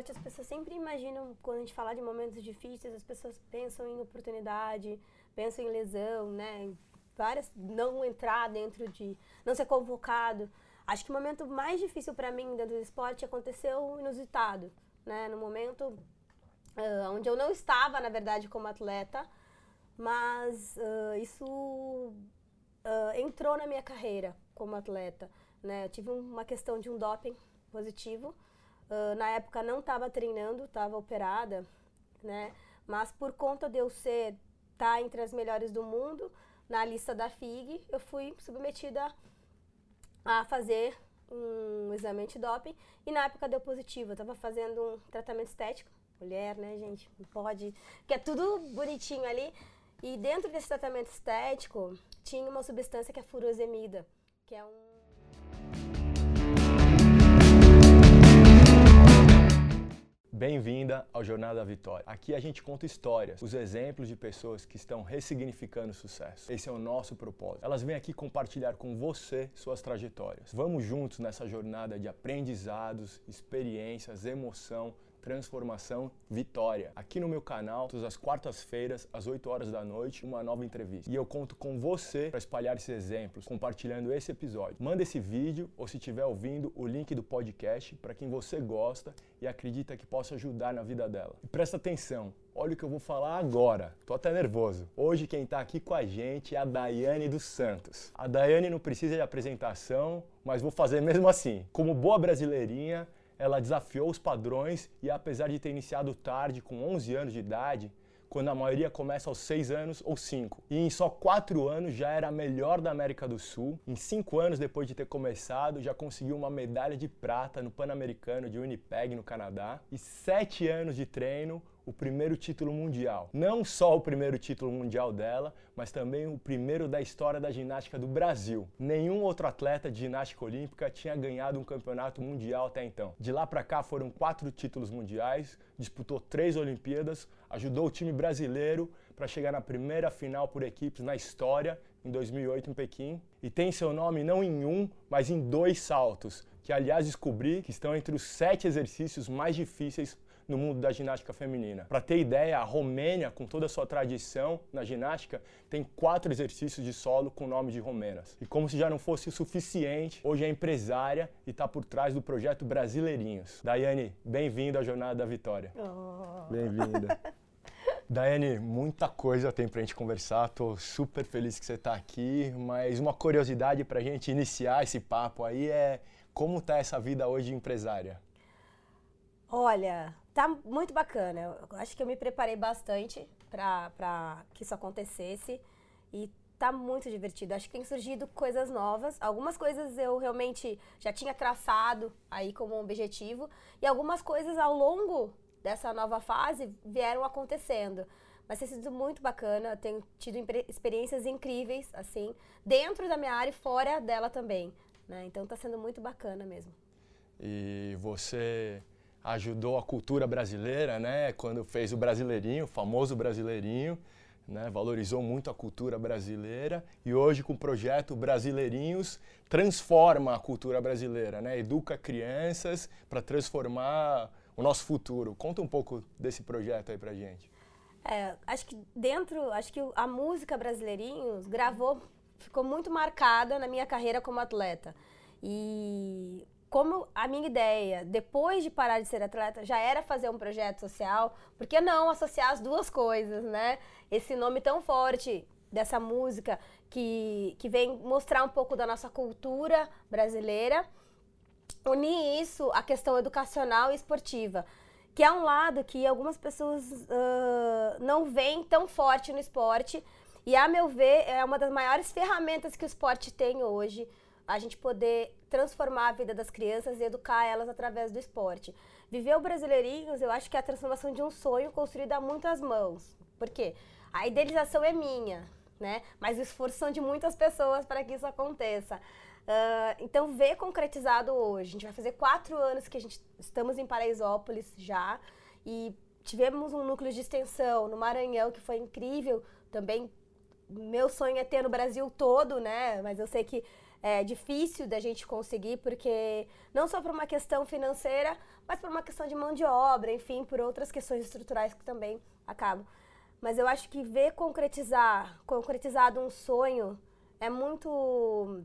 esporte, as pessoas sempre imaginam, quando a gente fala de momentos difíceis, as pessoas pensam em oportunidade, pensam em lesão, né? Várias, não entrar dentro de, não ser convocado. Acho que o momento mais difícil para mim dentro do esporte aconteceu inusitado, né? No momento uh, onde eu não estava, na verdade, como atleta, mas uh, isso uh, entrou na minha carreira como atleta, né? Eu tive uma questão de um doping positivo. Uh, na época não estava treinando, estava operada, né? Mas por conta de eu ser tá entre as melhores do mundo na lista da FIG, eu fui submetida a fazer um exame antidoping e na época deu positivo. Eu estava fazendo um tratamento estético, mulher, né, gente? Não pode, que é tudo bonitinho ali. E dentro desse tratamento estético tinha uma substância que é furosemida, que é um Bem-vinda ao Jornada da Vitória. Aqui a gente conta histórias, os exemplos de pessoas que estão ressignificando o sucesso. Esse é o nosso propósito. Elas vêm aqui compartilhar com você suas trajetórias. Vamos juntos nessa jornada de aprendizados, experiências, emoção, transformação, vitória. Aqui no meu canal, todas as quartas-feiras, às 8 horas da noite, uma nova entrevista. E eu conto com você para espalhar esses exemplos, compartilhando esse episódio. Manda esse vídeo ou se estiver ouvindo, o link do podcast para quem você gosta e acredita que possa ajudar na vida dela. E presta atenção, olha o que eu vou falar agora. Tô até nervoso. Hoje quem está aqui com a gente é a Daiane dos Santos. A Daiane não precisa de apresentação, mas vou fazer mesmo assim. Como boa brasileirinha, ela desafiou os padrões e apesar de ter iniciado tarde, com 11 anos de idade, quando a maioria começa aos 6 anos ou 5. E em só 4 anos já era a melhor da América do Sul. Em 5 anos depois de ter começado, já conseguiu uma medalha de prata no Pan-Americano de Winnipeg, no Canadá. E 7 anos de treino, o primeiro título mundial. Não só o primeiro título mundial dela, mas também o primeiro da história da ginástica do Brasil. Nenhum outro atleta de ginástica olímpica tinha ganhado um campeonato mundial até então. De lá para cá foram quatro títulos mundiais, disputou três Olimpíadas, ajudou o time brasileiro para chegar na primeira final por equipes na história em 2008 em Pequim e tem seu nome não em um, mas em dois saltos, que aliás descobri que estão entre os sete exercícios mais difíceis no mundo da ginástica feminina. Para ter ideia, a Romênia, com toda a sua tradição na ginástica, tem quatro exercícios de solo com nome de romenas. E como se já não fosse o suficiente, hoje é empresária e está por trás do projeto Brasileirinhos. Daiane, bem-vinda à Jornada da Vitória. Oh. Bem-vinda. Daiane, muita coisa tem pra gente conversar, tô super feliz que você está aqui, mas uma curiosidade pra gente iniciar esse papo aí é como tá essa vida hoje empresária? Olha, tá muito bacana. Eu acho que eu me preparei bastante para que isso acontecesse e tá muito divertido. Acho que tem surgido coisas novas. Algumas coisas eu realmente já tinha traçado aí como objetivo e algumas coisas ao longo dessa nova fase vieram acontecendo. Mas tem sido muito bacana, tenho tido experiências incríveis, assim, dentro da minha área e fora dela também. Né? Então está sendo muito bacana mesmo. E você ajudou a cultura brasileira, né? Quando fez o Brasileirinho, o famoso Brasileirinho, né? Valorizou muito a cultura brasileira e hoje com o projeto Brasileirinhos transforma a cultura brasileira, né? Educa crianças para transformar o nosso futuro. Conta um pouco desse projeto aí pra gente. É, acho que dentro, acho que a música Brasileirinhos gravou, ficou muito marcada na minha carreira como atleta. E como a minha ideia, depois de parar de ser atleta, já era fazer um projeto social, por que não associar as duas coisas, né? Esse nome tão forte dessa música que, que vem mostrar um pouco da nossa cultura brasileira, unir isso à questão educacional e esportiva, que é um lado que algumas pessoas uh, não veem tão forte no esporte, e a meu ver é uma das maiores ferramentas que o esporte tem hoje a gente poder transformar a vida das crianças e educar elas através do esporte. Viver o Brasileirinhos, eu acho que é a transformação de um sonho construído a muitas mãos. Por quê? A idealização é minha, né? Mas o esforço são de muitas pessoas para que isso aconteça. Uh, então, ver concretizado hoje. A gente vai fazer quatro anos que a gente estamos em Paraisópolis já e tivemos um núcleo de extensão no Maranhão que foi incrível. Também, meu sonho é ter no Brasil todo, né? Mas eu sei que é difícil da gente conseguir, porque não só por uma questão financeira, mas por uma questão de mão de obra, enfim, por outras questões estruturais que também acabam. Mas eu acho que ver concretizar, concretizado um sonho é muito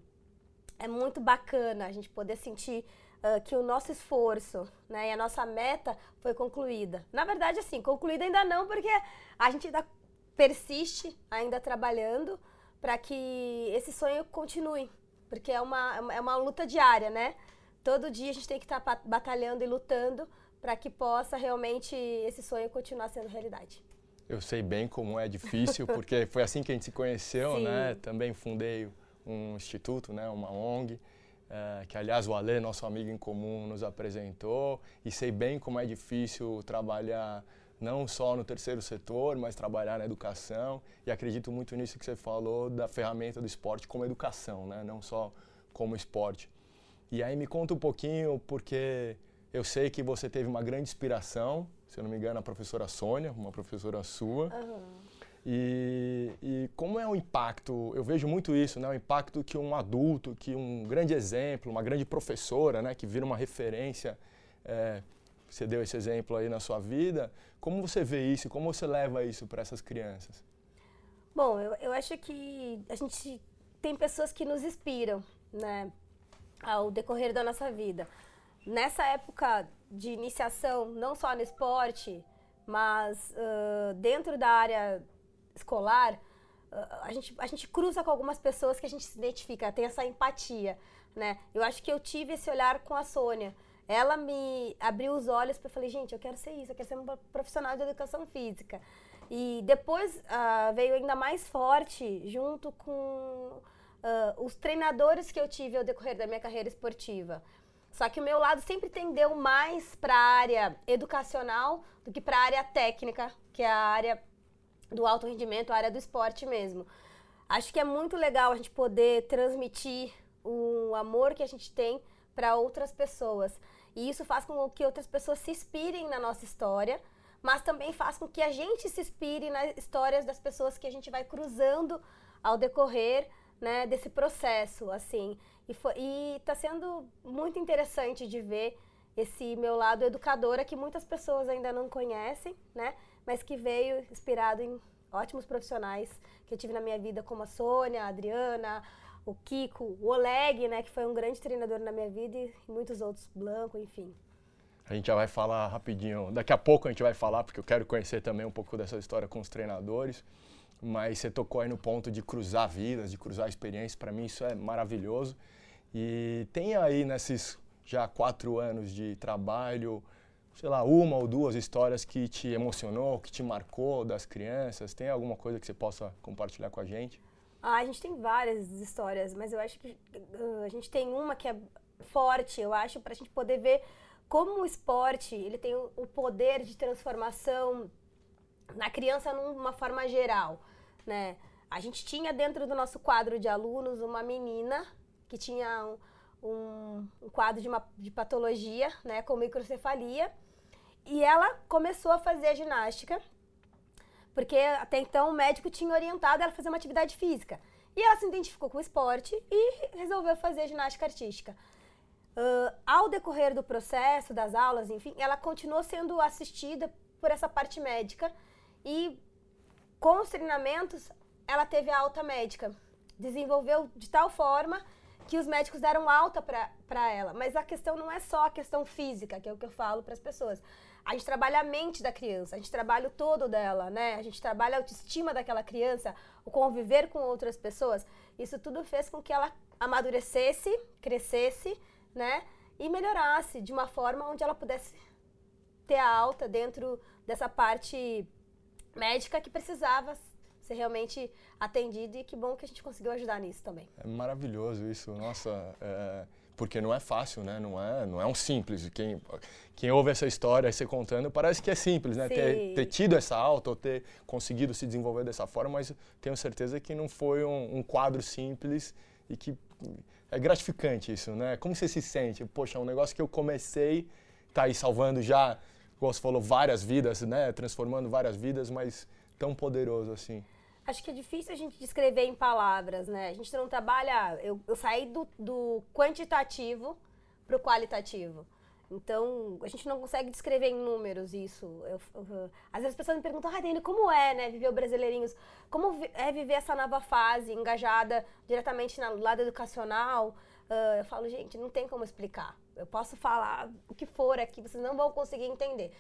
é muito bacana a gente poder sentir uh, que o nosso esforço né, e a nossa meta foi concluída. Na verdade, assim, concluída ainda não, porque a gente ainda persiste, ainda trabalhando, para que esse sonho continue. Porque é uma, é uma luta diária, né? Todo dia a gente tem que estar tá batalhando e lutando para que possa realmente esse sonho continuar sendo realidade. Eu sei bem como é difícil, porque foi assim que a gente se conheceu, Sim. né? Também fundei um instituto, né? Uma ONG, é, que aliás o Alê, nosso amigo em comum, nos apresentou. E sei bem como é difícil trabalhar não só no terceiro setor, mas trabalhar na educação. E acredito muito nisso que você falou da ferramenta do esporte como educação, né? Não só como esporte. E aí me conta um pouquinho, porque eu sei que você teve uma grande inspiração se eu não me engano, a professora Sônia, uma professora sua. Uhum. E, e, como é o impacto, eu vejo muito isso, né? O impacto que um adulto, que um grande exemplo, uma grande professora, né? Que vira uma referência, é, você deu esse exemplo aí na sua vida. Como você vê isso? Como você leva isso para essas crianças? Bom, eu, eu acho que a gente tem pessoas que nos inspiram, né? Ao decorrer da nossa vida. Nessa época de iniciação, não só no esporte, mas uh, dentro da área escolar, a, gente, a gente cruza com algumas pessoas que a gente se identifica, tem essa empatia, né? Eu acho que eu tive esse olhar com a Sônia. Ela me abriu os olhos para falei, gente, eu quero ser isso, eu quero ser uma profissional de educação física. E depois uh, veio ainda mais forte, junto com os treinadores que eu tive ao decorrer da minha carreira esportiva. Só que o meu lado sempre tendeu mais para a área educacional do que para a área técnica, que é a área do alto rendimento, a área do esporte mesmo. Acho que é muito legal a gente poder transmitir o amor que a gente tem para outras pessoas. E isso faz com que outras pessoas se inspirem na nossa história, mas também faz com que a gente se inspire nas histórias das pessoas que a gente vai cruzando ao decorrer né, desse processo, assim. E está sendo muito interessante de ver esse meu lado educadora que muitas pessoas ainda não conhecem, né? Mas que veio inspirado em ótimos profissionais que eu tive na minha vida, como a Sônia, a Adriana, o Kiko, o Oleg, né? Que foi um grande treinador na minha vida e muitos outros, Blanco, enfim. A gente já vai falar rapidinho, daqui a pouco a gente vai falar, porque eu quero conhecer também um pouco dessa história com os treinadores mas você tocou aí no ponto de cruzar vidas, de cruzar experiências, para mim isso é maravilhoso. E tem aí nesses já quatro anos de trabalho, sei lá, uma ou duas histórias que te emocionou, que te marcou das crianças? Tem alguma coisa que você possa compartilhar com a gente? Ah, a gente tem várias histórias, mas eu acho que uh, a gente tem uma que é forte, eu acho, para a gente poder ver como o esporte ele tem o poder de transformação na criança numa forma geral, né? A gente tinha dentro do nosso quadro de alunos uma menina que tinha um, um, um quadro de, uma, de patologia, né, com microcefalia, e ela começou a fazer ginástica, porque até então o médico tinha orientado ela a fazer uma atividade física. E ela se identificou com o esporte e resolveu fazer ginástica artística. Uh, ao decorrer do processo, das aulas, enfim, ela continuou sendo assistida por essa parte médica e com os treinamentos ela teve a alta médica. Desenvolveu de tal forma que os médicos deram alta para ela. Mas a questão não é só a questão física, que é o que eu falo para as pessoas. A gente trabalha a mente da criança, a gente trabalha o todo dela, né? A gente trabalha a autoestima daquela criança, o conviver com outras pessoas. Isso tudo fez com que ela amadurecesse, crescesse, né? E melhorasse de uma forma onde ela pudesse ter a alta dentro dessa parte médica que precisava ser realmente atendido e que bom que a gente conseguiu ajudar nisso também. É maravilhoso isso, nossa, é, porque não é fácil, né? Não é, não é um simples. Quem, quem ouve essa história você contando parece que é simples, né? Ter, ter, tido essa alta ou ter conseguido se desenvolver dessa forma, mas tenho certeza que não foi um, um quadro simples e que é gratificante isso, né? Como você se sente? Poxa, um negócio que eu comecei, tá aí salvando já, como você falou, várias vidas, né? Transformando várias vidas, mas tão poderoso assim. Acho que é difícil a gente descrever em palavras, né? A gente não trabalha. Eu, eu saí do, do quantitativo para o qualitativo. Então, a gente não consegue descrever em números isso. Eu, eu, às vezes as pessoas me perguntam, ah, Dani, como é, né, viver o Brasileirinhos? Como é viver essa nova fase, engajada diretamente no lado educacional? Uh, eu falo, gente, não tem como explicar. Eu posso falar o que for aqui, vocês não vão conseguir entender.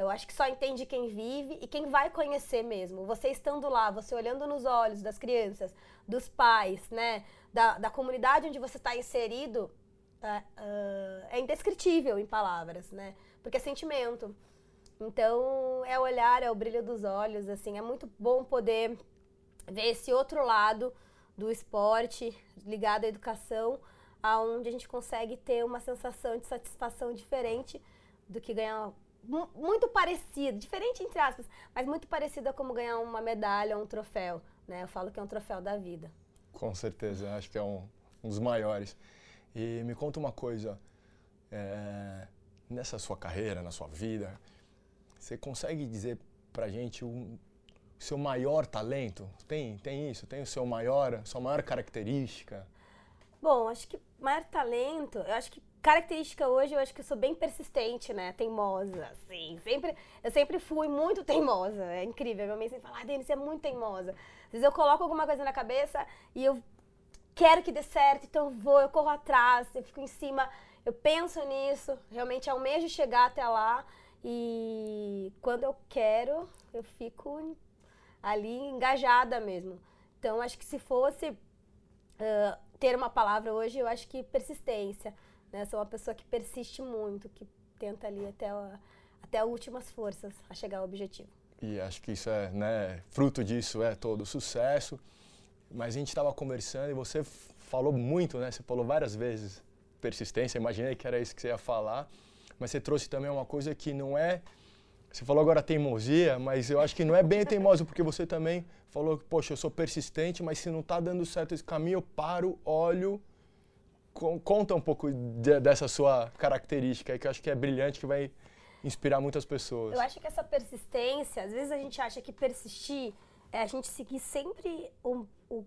Eu acho que só entende quem vive e quem vai conhecer mesmo. Você estando lá, você olhando nos olhos das crianças, dos pais, né, da, da comunidade onde você está inserido, é, uh, é indescritível em palavras, né? Porque é sentimento. Então, é o olhar, é o brilho dos olhos, assim, é muito bom poder ver esse outro lado do esporte ligado à educação, aonde a gente consegue ter uma sensação de satisfação diferente do que ganhar muito parecido, diferente entre aspas, mas muito parecida como ganhar uma medalha ou um troféu, né? Eu falo que é um troféu da vida. Com certeza, acho que é um, um dos maiores. E me conta uma coisa, é, nessa sua carreira, na sua vida, você consegue dizer pra gente o seu maior talento? Tem, tem isso? Tem o seu maior, sua maior característica? Bom, acho que maior talento, eu acho que característica hoje, eu acho que eu sou bem persistente, né? Teimosa, assim. Sempre, eu sempre fui muito teimosa. É incrível. Minha mãe sempre fala, ah, Denise, você é muito teimosa. Às vezes eu coloco alguma coisa na cabeça e eu quero que dê certo, então eu vou, eu corro atrás, eu fico em cima, eu penso nisso, realmente almejo chegar até lá e quando eu quero, eu fico ali engajada mesmo. Então, acho que se fosse uh, ter uma palavra hoje, eu acho que persistência. Né? Sou uma pessoa que persiste muito, que tenta ali até, a, até últimas forças a chegar ao objetivo. E acho que isso é, né, fruto disso é todo o sucesso. Mas a gente estava conversando e você falou muito, né? Você falou várias vezes persistência, imaginei que era isso que você ia falar. Mas você trouxe também uma coisa que não é você falou agora teimosia, mas eu acho que não é bem teimoso, porque você também falou que, poxa, eu sou persistente, mas se não está dando certo esse caminho, eu paro, olho. Conta um pouco de, dessa sua característica que eu acho que é brilhante, que vai inspirar muitas pessoas. Eu acho que essa persistência, às vezes a gente acha que persistir é a gente seguir sempre o, o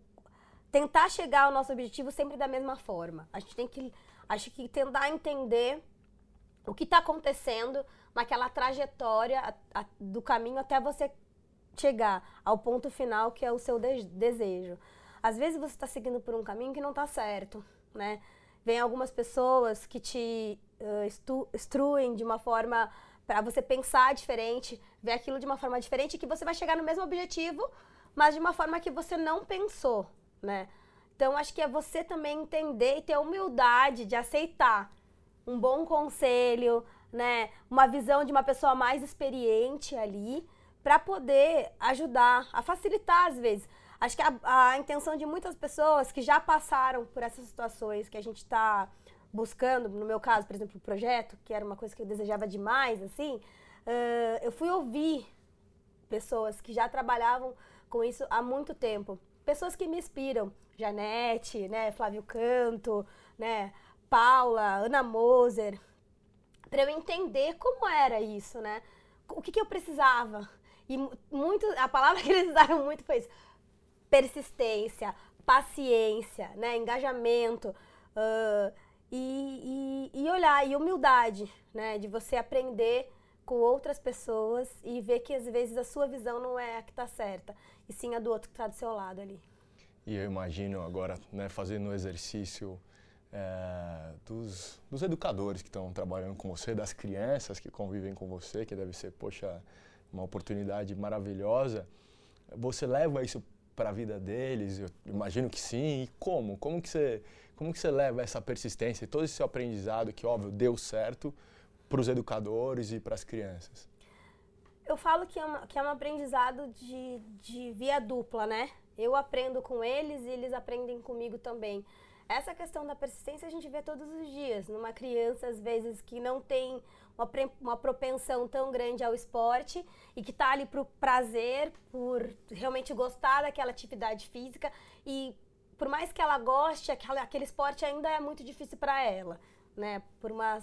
tentar chegar ao nosso objetivo sempre da mesma forma. A gente tem que, acho que tentar entender o que está acontecendo naquela trajetória a, a, do caminho até você chegar ao ponto final que é o seu de desejo. Às vezes você está seguindo por um caminho que não está certo, né? Vem algumas pessoas que te uh, instruem de uma forma para você pensar diferente, ver aquilo de uma forma diferente, que você vai chegar no mesmo objetivo, mas de uma forma que você não pensou, né? Então acho que é você também entender e ter a humildade de aceitar um bom conselho, né, uma visão de uma pessoa mais experiente ali, para poder ajudar, a facilitar às vezes. Acho que a, a, intenção de muitas pessoas que já passaram por essas situações que a gente está buscando, no meu caso, por exemplo, o projeto, que era uma coisa que eu desejava demais, assim, uh, eu fui ouvir pessoas que já trabalhavam com isso há muito tempo. Pessoas que me inspiram. Janete, né, Flávio Canto, né, Paula, Ana Moser, para eu entender como era isso, né? O que, que eu precisava. E muito, a palavra que eles usaram muito foi isso. Persistência, paciência, né? engajamento. Uh, e, e, e, olhar, e humildade, né? De você aprender com outras pessoas e ver que às vezes a sua visão não é a que está certa, e sim a do outro que está do seu lado ali. E eu imagino agora, né, fazendo o exercício é, dos, dos, educadores que estão trabalhando com você, das crianças que convivem com você, que deve ser, poxa, uma oportunidade maravilhosa. Você leva isso para a vida deles? Eu imagino que sim. E como? Como que você, como que você leva essa persistência e todo esse aprendizado que, óbvio, deu certo para os educadores e para as crianças? Eu falo que é, uma, que é um aprendizado de, de via dupla, né? Eu aprendo com eles e eles aprendem comigo também. Essa questão da persistência a gente vê todos os dias. Numa criança, às vezes, que não tem uma, uma propensão tão grande ao esporte e que está ali o prazer, por realmente gostar daquela atividade física e por mais que ela goste, aquela, aquele esporte ainda é muito difícil para ela, né? Por uma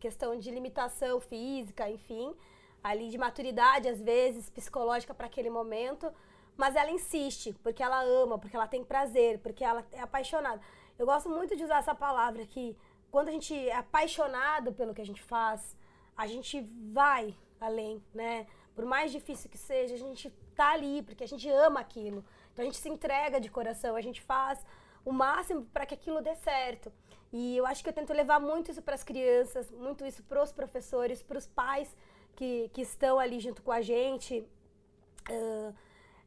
questão de limitação física, enfim, ali de maturidade às vezes psicológica para aquele momento, mas ela insiste, porque ela ama, porque ela tem prazer, porque ela é apaixonada. Eu gosto muito de usar essa palavra que quando a gente é apaixonado pelo que a gente faz, a gente vai além, né? Por mais difícil que seja, a gente tá ali porque a gente ama aquilo. Então a gente se entrega de coração, a gente faz o máximo para que aquilo dê certo. E eu acho que eu tento levar muito isso para as crianças, muito isso para os professores, para os pais que, que estão ali junto com a gente. Uh,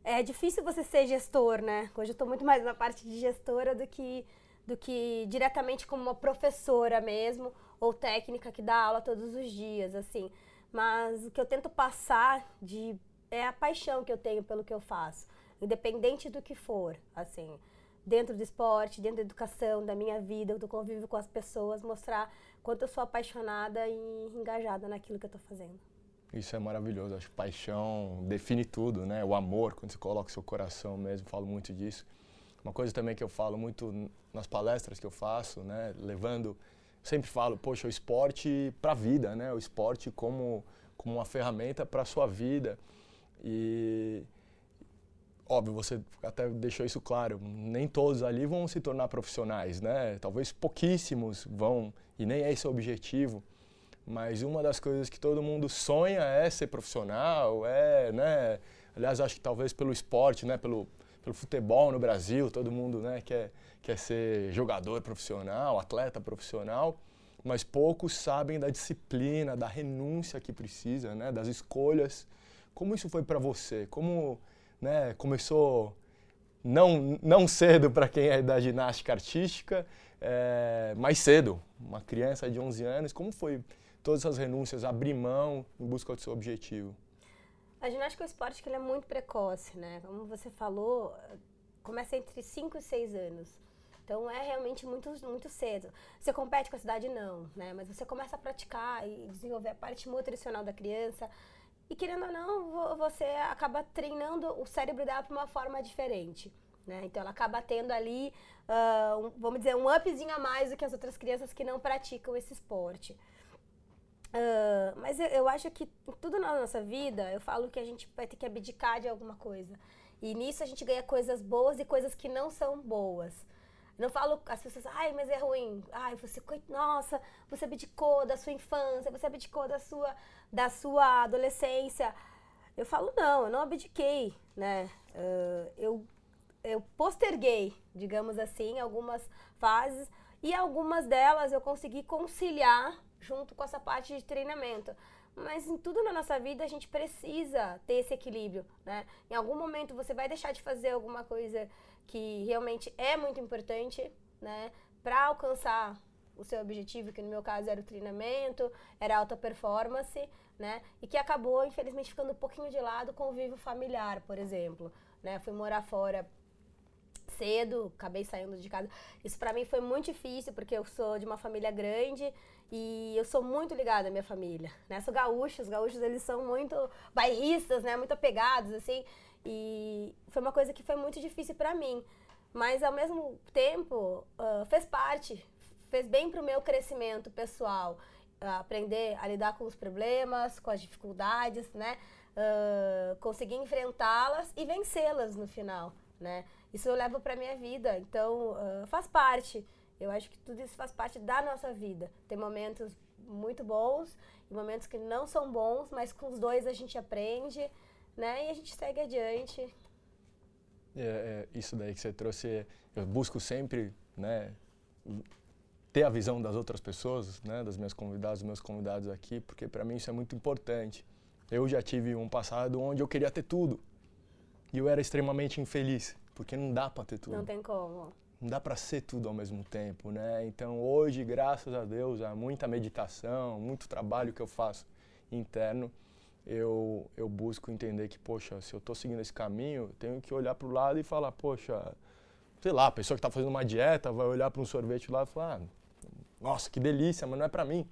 é difícil você ser gestor, né? Hoje eu estou muito mais na parte de gestora do que, do que diretamente como uma professora mesmo, ou técnica que dá aula todos os dias, assim. Mas o que eu tento passar de é a paixão que eu tenho pelo que eu faço, independente do que for, assim, dentro do esporte, dentro da educação, da minha vida, do convívio com as pessoas, mostrar quanto eu sou apaixonada e engajada naquilo que eu estou fazendo. Isso é maravilhoso. Acho que paixão define tudo, né? O amor, quando você coloca o seu coração mesmo, falo muito disso. Uma coisa também que eu falo muito nas palestras que eu faço, né? Levando, sempre falo, poxa, o esporte para a vida, né? O esporte como, como uma ferramenta para a sua vida. E, óbvio, você até deixou isso claro, nem todos ali vão se tornar profissionais, né? Talvez pouquíssimos vão, e nem é esse o objetivo. Mas uma das coisas que todo mundo sonha é ser profissional, é, né? Aliás, acho que talvez pelo esporte, né? Pelo, pelo futebol no Brasil, todo mundo, né? Quer, quer ser jogador profissional, atleta profissional, mas poucos sabem da disciplina, da renúncia que precisa, né? Das escolhas. Como isso foi para você? Como, né? Começou não, não cedo para quem é da ginástica artística, é, mais cedo, uma criança de 11 anos. Como foi todas as renúncias, abrir mão em busca do seu objetivo? A ginástica é um esporte que ele é muito precoce, né? Como você falou, começa entre 5 e 6 anos. Então é realmente muito, muito cedo. Você compete com a cidade? Não, né? Mas você começa a praticar e desenvolver a parte nutricional da criança. E querendo ou não, você acaba treinando o cérebro dela de uma forma diferente. Né? Então ela acaba tendo ali, uh, um, vamos dizer, um upzinho a mais do que as outras crianças que não praticam esse esporte. Uh, mas eu, eu, acho que tudo na nossa vida, eu falo que a gente vai ter que abdicar de alguma coisa. E nisso a gente ganha coisas boas e coisas que não são boas. Não falo as pessoas, ai, mas é ruim. Ai, você, nossa, você abdicou da sua infância, você abdicou da sua, da sua adolescência. Eu falo, não, eu não abdiquei, né? Uh, eu, eu posterguei, digamos assim, algumas fases e algumas delas eu consegui conciliar junto com essa parte de treinamento. Mas em tudo na nossa vida a gente precisa ter esse equilíbrio, né? Em algum momento você vai deixar de fazer alguma coisa que realmente é muito importante, né? Para alcançar o seu objetivo, que no meu caso era o treinamento, era alta performance, né? E que acabou, infelizmente, ficando um pouquinho de lado com o convívio familiar, por exemplo. Né? Fui morar fora cedo, acabei saindo de casa. Isso para mim foi muito difícil, porque eu sou de uma família grande e eu sou muito ligada à minha família, né? Sou gaúcha, os gaúchos eles são muito bairristas, né? Muito apegados, assim. E foi uma coisa que foi muito difícil para mim. Mas, ao mesmo tempo, uh, fez parte, fez bem para o meu crescimento pessoal. Uh, aprender a lidar com os problemas, com as dificuldades, né? Uh, conseguir enfrentá-las e vencê-las no final, né? Isso eu levo para minha vida, então faz parte. Eu acho que tudo isso faz parte da nossa vida. Tem momentos muito bons e momentos que não são bons, mas com os dois a gente aprende, né? E a gente segue adiante. É, é, isso daí que você trouxe, eu busco sempre, né, ter a visão das outras pessoas, né, das minhas convidadas, dos meus convidados aqui, porque para mim isso é muito importante. Eu já tive um passado onde eu queria ter tudo e eu era extremamente infeliz, porque não dá para ter tudo. Não tem como não dá para ser tudo ao mesmo tempo, né? Então hoje, graças a Deus, há muita meditação, muito trabalho que eu faço interno, eu, eu busco entender que, poxa, se eu estou seguindo esse caminho, tenho que olhar para o lado e falar, poxa, sei lá, a pessoa que está fazendo uma dieta vai olhar para um sorvete lá e falar, ah, nossa, que delícia, mas não é para mim.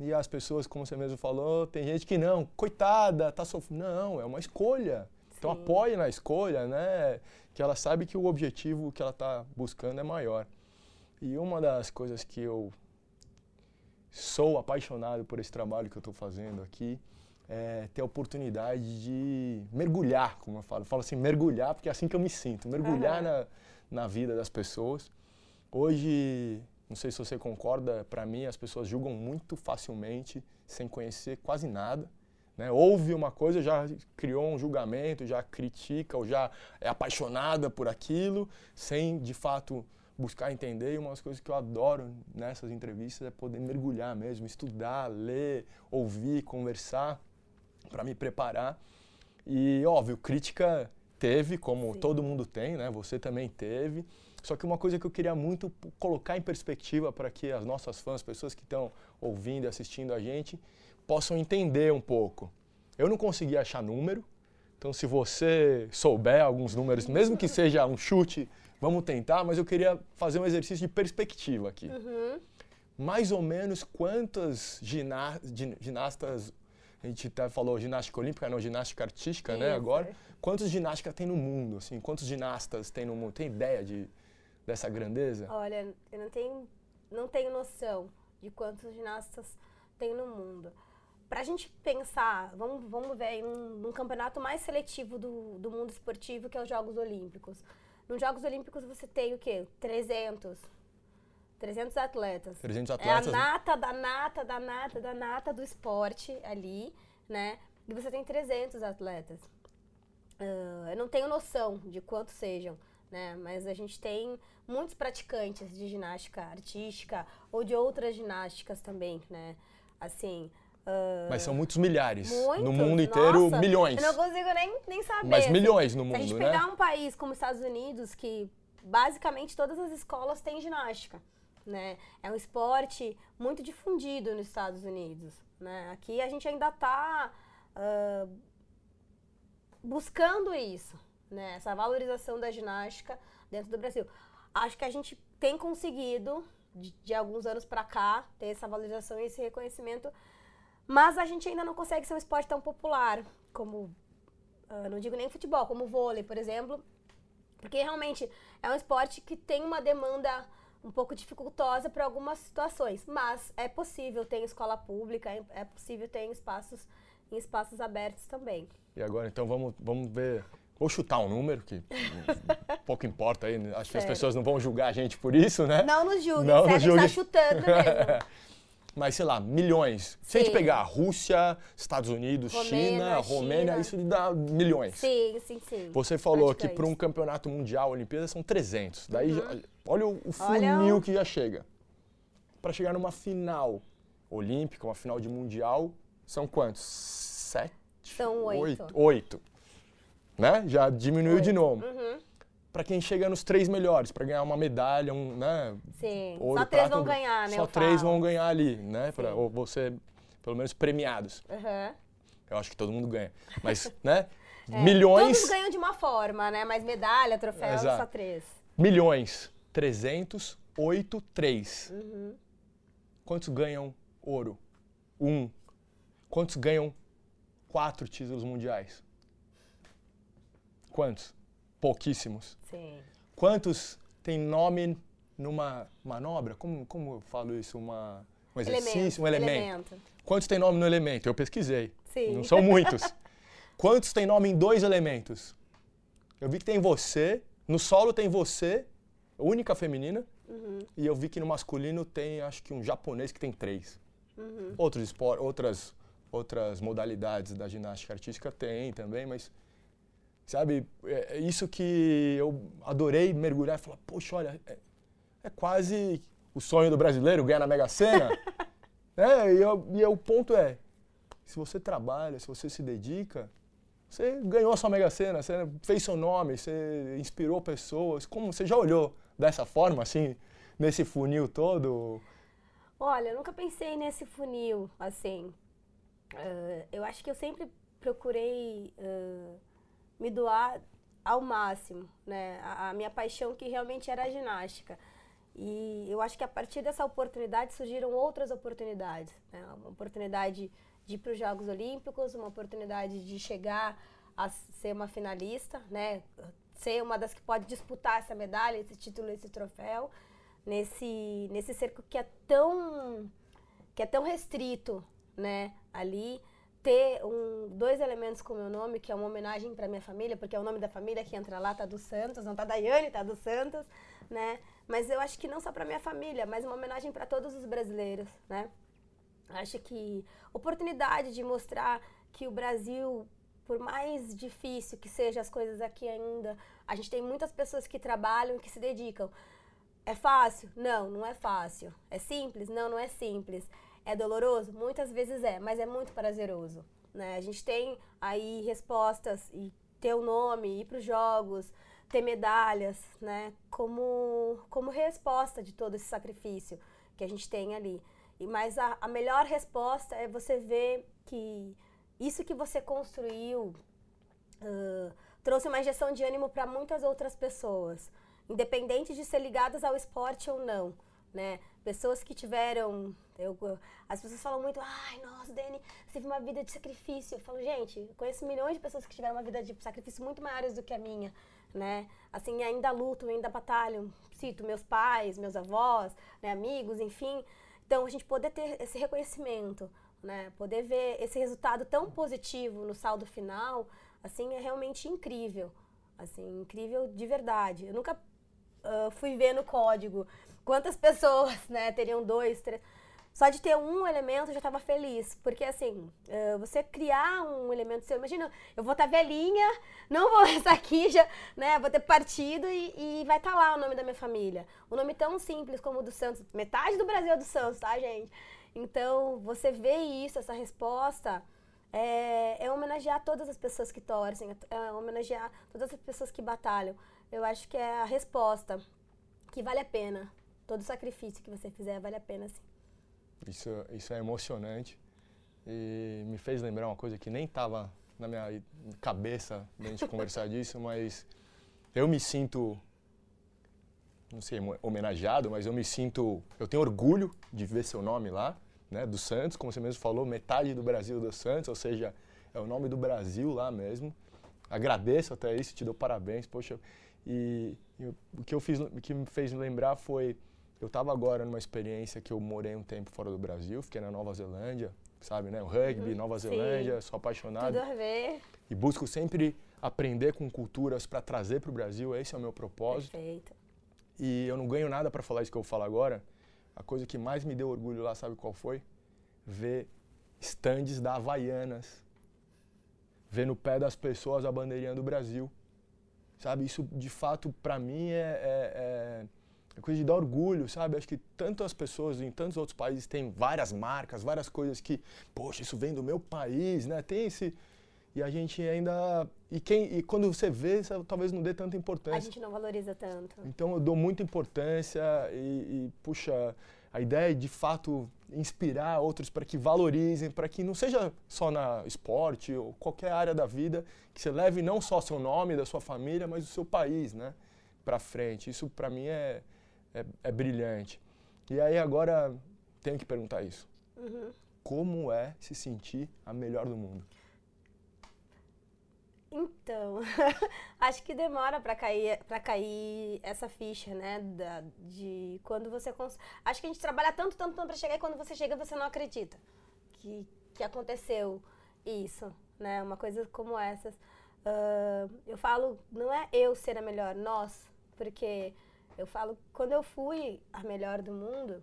E as pessoas, como você mesmo falou, tem gente que não, coitada, tá sofrendo. Não, é uma escolha. Então apoie na escolha, né? Que ela sabe que o objetivo que ela está buscando é maior. E uma das coisas que eu sou apaixonado por esse trabalho que eu estou fazendo aqui é, ter a oportunidade de mergulhar, como eu falo. Eu falo assim, mergulhar, porque é assim que eu me sinto. Mergulhar uhum. na, na vida das pessoas. Hoje, não sei se você concorda, para mim as pessoas julgam muito facilmente, sem conhecer quase nada. Né? Ouve uma coisa, já criou um julgamento, já critica ou já é apaixonada por aquilo, sem de fato buscar entender. E uma das coisas que eu adoro nessas entrevistas é poder mergulhar mesmo, estudar, ler, ouvir, conversar, para me preparar. E, óbvio, crítica teve, como Sim. todo mundo tem, né? Você também teve. Só que uma coisa que eu queria muito colocar em perspectiva para que as nossas fãs, pessoas que estão ouvindo e assistindo a gente, possam entender um pouco. Eu não consegui achar número, então se você souber alguns números, mesmo que seja um chute, vamos tentar, mas eu queria fazer um exercício de perspectiva aqui. Uhum. Mais ou menos quantas gina ginastas, a gente até falou ginástica olímpica, não, ginástica artística, né, Isso, né, agora. É. Quantos ginástica tem no mundo, assim? Quantos ginastas tem no mundo? Tem ideia de, dessa grandeza? Olha, eu não tenho, não tenho noção de quantos ginastas tem no mundo para a gente pensar, vamos, vamos ver aí um, um campeonato mais seletivo do, do mundo esportivo, que é os Jogos Olímpicos. Nos Jogos Olímpicos você tem o quê? 300. 300 atletas. 300 atletas. É a nata da nata da nata da nata do esporte ali, né? E você tem 300 atletas. Uh, eu não tenho noção de quantos sejam, né? Mas a gente tem muitos praticantes de ginástica artística ou de outras ginásticas também, né? Assim, Uh, Mas são muitos milhares. Muitos? No mundo inteiro, Nossa, milhões. Eu não consigo nem, nem saber. Mas assim. milhões no mundo, né? Se a gente né? pegar um país como os Estados Unidos, que basicamente todas as escolas têm ginástica, né? É um esporte muito difundido nos Estados Unidos, né? Aqui a gente ainda está uh, buscando isso, né? Essa valorização da ginástica dentro do Brasil. Acho que a gente tem conseguido, de, de alguns anos para cá, ter essa valorização e esse reconhecimento mas a gente ainda não consegue ser um esporte tão popular como, uh, não digo nem futebol, como vôlei, por exemplo. Porque realmente é um esporte que tem uma demanda um pouco dificultosa para algumas situações. Mas é possível ter escola pública, é, é possível ter espaços, em espaços abertos também. E agora, então, vamos, vamos ver Vou chutar um número, que pouco importa aí. Acho que as pessoas não vão julgar a gente por isso, né? Não nos julguem, não nos julguem. está chutando mesmo. mas sei lá, milhões. Sim. Se a gente pegar Rússia, Estados Unidos, Romênia, China, Romênia, China. isso dá milhões. Sim, sim, sim. Você falou que para um campeonato mundial, Olimpíada, são 300. Daí, uhum. olha o, o funil olha que já chega. Para chegar numa final olímpica, uma final de mundial, são quantos? Sete? São oito. Oito. oito. Né? Já diminuiu oito. de novo. Uhum para quem chega nos três melhores, para ganhar uma medalha, um, né? Sim. Ouro, só três vão ganhar, né? Só três vão ganhar ali, né? Para ou você pelo menos premiados. Uhum. Eu acho que todo mundo ganha, mas, né? É, milhões. Todos ganham de uma forma, né? Mas medalha, troféu, Exato. só três. Milhões, 300, 8, 3. Uhum. Quantos ganham ouro? Um. Quantos ganham quatro títulos mundiais? Quantos? Pouquíssimos. Sim. Quantos tem nome numa manobra? Como, como eu falo isso? Uma, um exercício, elemento, um elemento. elemento. Quantos tem nome no elemento? Eu pesquisei. Sim. Não são muitos. Quantos tem nome em dois elementos? Eu vi que tem você, no solo tem você, única feminina, uhum. e eu vi que no masculino tem, acho que um japonês que tem três. Uhum. Outros esportes, outras, outras modalidades da ginástica artística tem também, mas Sabe, é, é isso que eu adorei mergulhar e falar, poxa, olha, é, é quase o sonho do brasileiro ganhar na Mega Sena. é, e, eu, e o ponto é, se você trabalha, se você se dedica, você ganhou a sua Mega Sena, você fez seu nome, você inspirou pessoas. Como você já olhou dessa forma, assim, nesse funil todo? Olha, eu nunca pensei nesse funil, assim. Uh, eu acho que eu sempre procurei uh, me doar ao máximo, né? A, a, minha paixão que realmente era a ginástica. E eu acho que a partir dessa oportunidade surgiram outras oportunidades, né? Uma oportunidade de ir para os Jogos Olímpicos, uma oportunidade de chegar a ser uma finalista, né? Ser uma das que pode disputar essa medalha, esse título, esse troféu, nesse nesse cerco que é tão que é tão restrito, né? Ali ter um, dois elementos com o meu nome, que é uma homenagem para minha família, porque é o nome da família que entra lá, tá do Santos, não tá Daiane, tá do Santos, né? Mas eu acho que não só para minha família, mas uma homenagem para todos os brasileiros, né? Acho que oportunidade de mostrar que o Brasil, por mais difícil que sejam as coisas aqui ainda, a gente tem muitas pessoas que trabalham, que se dedicam. É fácil? Não, não é fácil. É simples? Não, não é simples. É doloroso? Muitas vezes é, mas é muito prazeroso. Né? A gente tem aí respostas e ter o nome, ir para os jogos, ter medalhas, né? Como, como resposta de todo esse sacrifício que a gente tem ali. E, mas a, a melhor resposta é você ver que isso que você construiu uh, trouxe uma injeção de ânimo para muitas outras pessoas, independente de ser ligadas ao esporte ou não né? Pessoas que tiveram. Eu, as pessoas falam muito, ai, nossa, Dani, você teve uma vida de sacrifício. Eu falo, gente, eu conheço milhões de pessoas que tiveram uma vida de sacrifício muito maiores do que a minha, né? Assim, ainda lutam, ainda batalham. Cito meus pais, meus avós, né, amigos, enfim. Então, a gente poder ter esse reconhecimento, né? Poder ver esse resultado tão positivo no saldo final, assim, é realmente incrível. Assim, incrível de verdade. Eu nunca uh, fui ver no código quantas pessoas, né, teriam dois, três. Só de ter um elemento eu já estava feliz. Porque, assim, você criar um elemento seu, imagina, eu vou estar tá velhinha, não vou estar aqui, já, né, vou ter partido e, e vai estar tá lá o nome da minha família. Um nome tão simples como o do Santos. Metade do Brasil é do Santos, tá, gente? Então, você vê isso, essa resposta, é, é homenagear todas as pessoas que torcem, é homenagear todas as pessoas que batalham. Eu acho que é a resposta que vale a pena todo sacrifício que você fizer vale a pena, sim. Isso, isso é emocionante e me fez lembrar uma coisa que nem estava na minha cabeça da gente conversar disso, mas eu me sinto, não sei, homenageado, mas eu me sinto, eu tenho orgulho de ver seu nome lá, né, do Santos, como você mesmo falou, metade do Brasil do Santos, ou seja, é o nome do Brasil lá mesmo. Agradeço até isso, te dou parabéns, poxa. E, e o que eu fiz, que me fez lembrar foi eu estava agora numa experiência que eu morei um tempo fora do Brasil, fiquei na Nova Zelândia, sabe, né? O rugby, uhum. Nova Zelândia, Sim. sou apaixonado. Tudo a ver. E busco sempre aprender com culturas para trazer para o Brasil, esse é o meu propósito. Perfeito. E eu não ganho nada para falar isso que eu falar agora. A coisa que mais me deu orgulho lá, sabe qual foi? Ver estandes da Havaianas. Ver no pé das pessoas a bandeirinha do Brasil. Sabe, isso de fato para mim é, é, é é coisa de dar orgulho, sabe? Acho que tantas pessoas em tantos outros países têm várias marcas, várias coisas que, poxa, isso vem do meu país, né? Tem esse e a gente ainda e quem e quando você vê, talvez não dê tanta importância. A gente não valoriza tanto. Então eu dou muita importância e, e puxa, a ideia é de fato inspirar outros para que valorizem, para que não seja só na esporte ou qualquer área da vida, que você leve não só seu nome da sua família, mas o seu país, né, para frente. Isso para mim é é, é brilhante. E aí agora tenho que perguntar isso. Uhum. Como é se sentir a melhor do mundo? Então, acho que demora para cair para cair essa ficha, né, da, de quando você cons... acho que a gente trabalha tanto, tanto, tanto para chegar e quando você chega você não acredita que que aconteceu isso, né, uma coisa como essas. Uh, eu falo, não é eu ser a melhor, nós, porque eu falo, quando eu fui a melhor do mundo,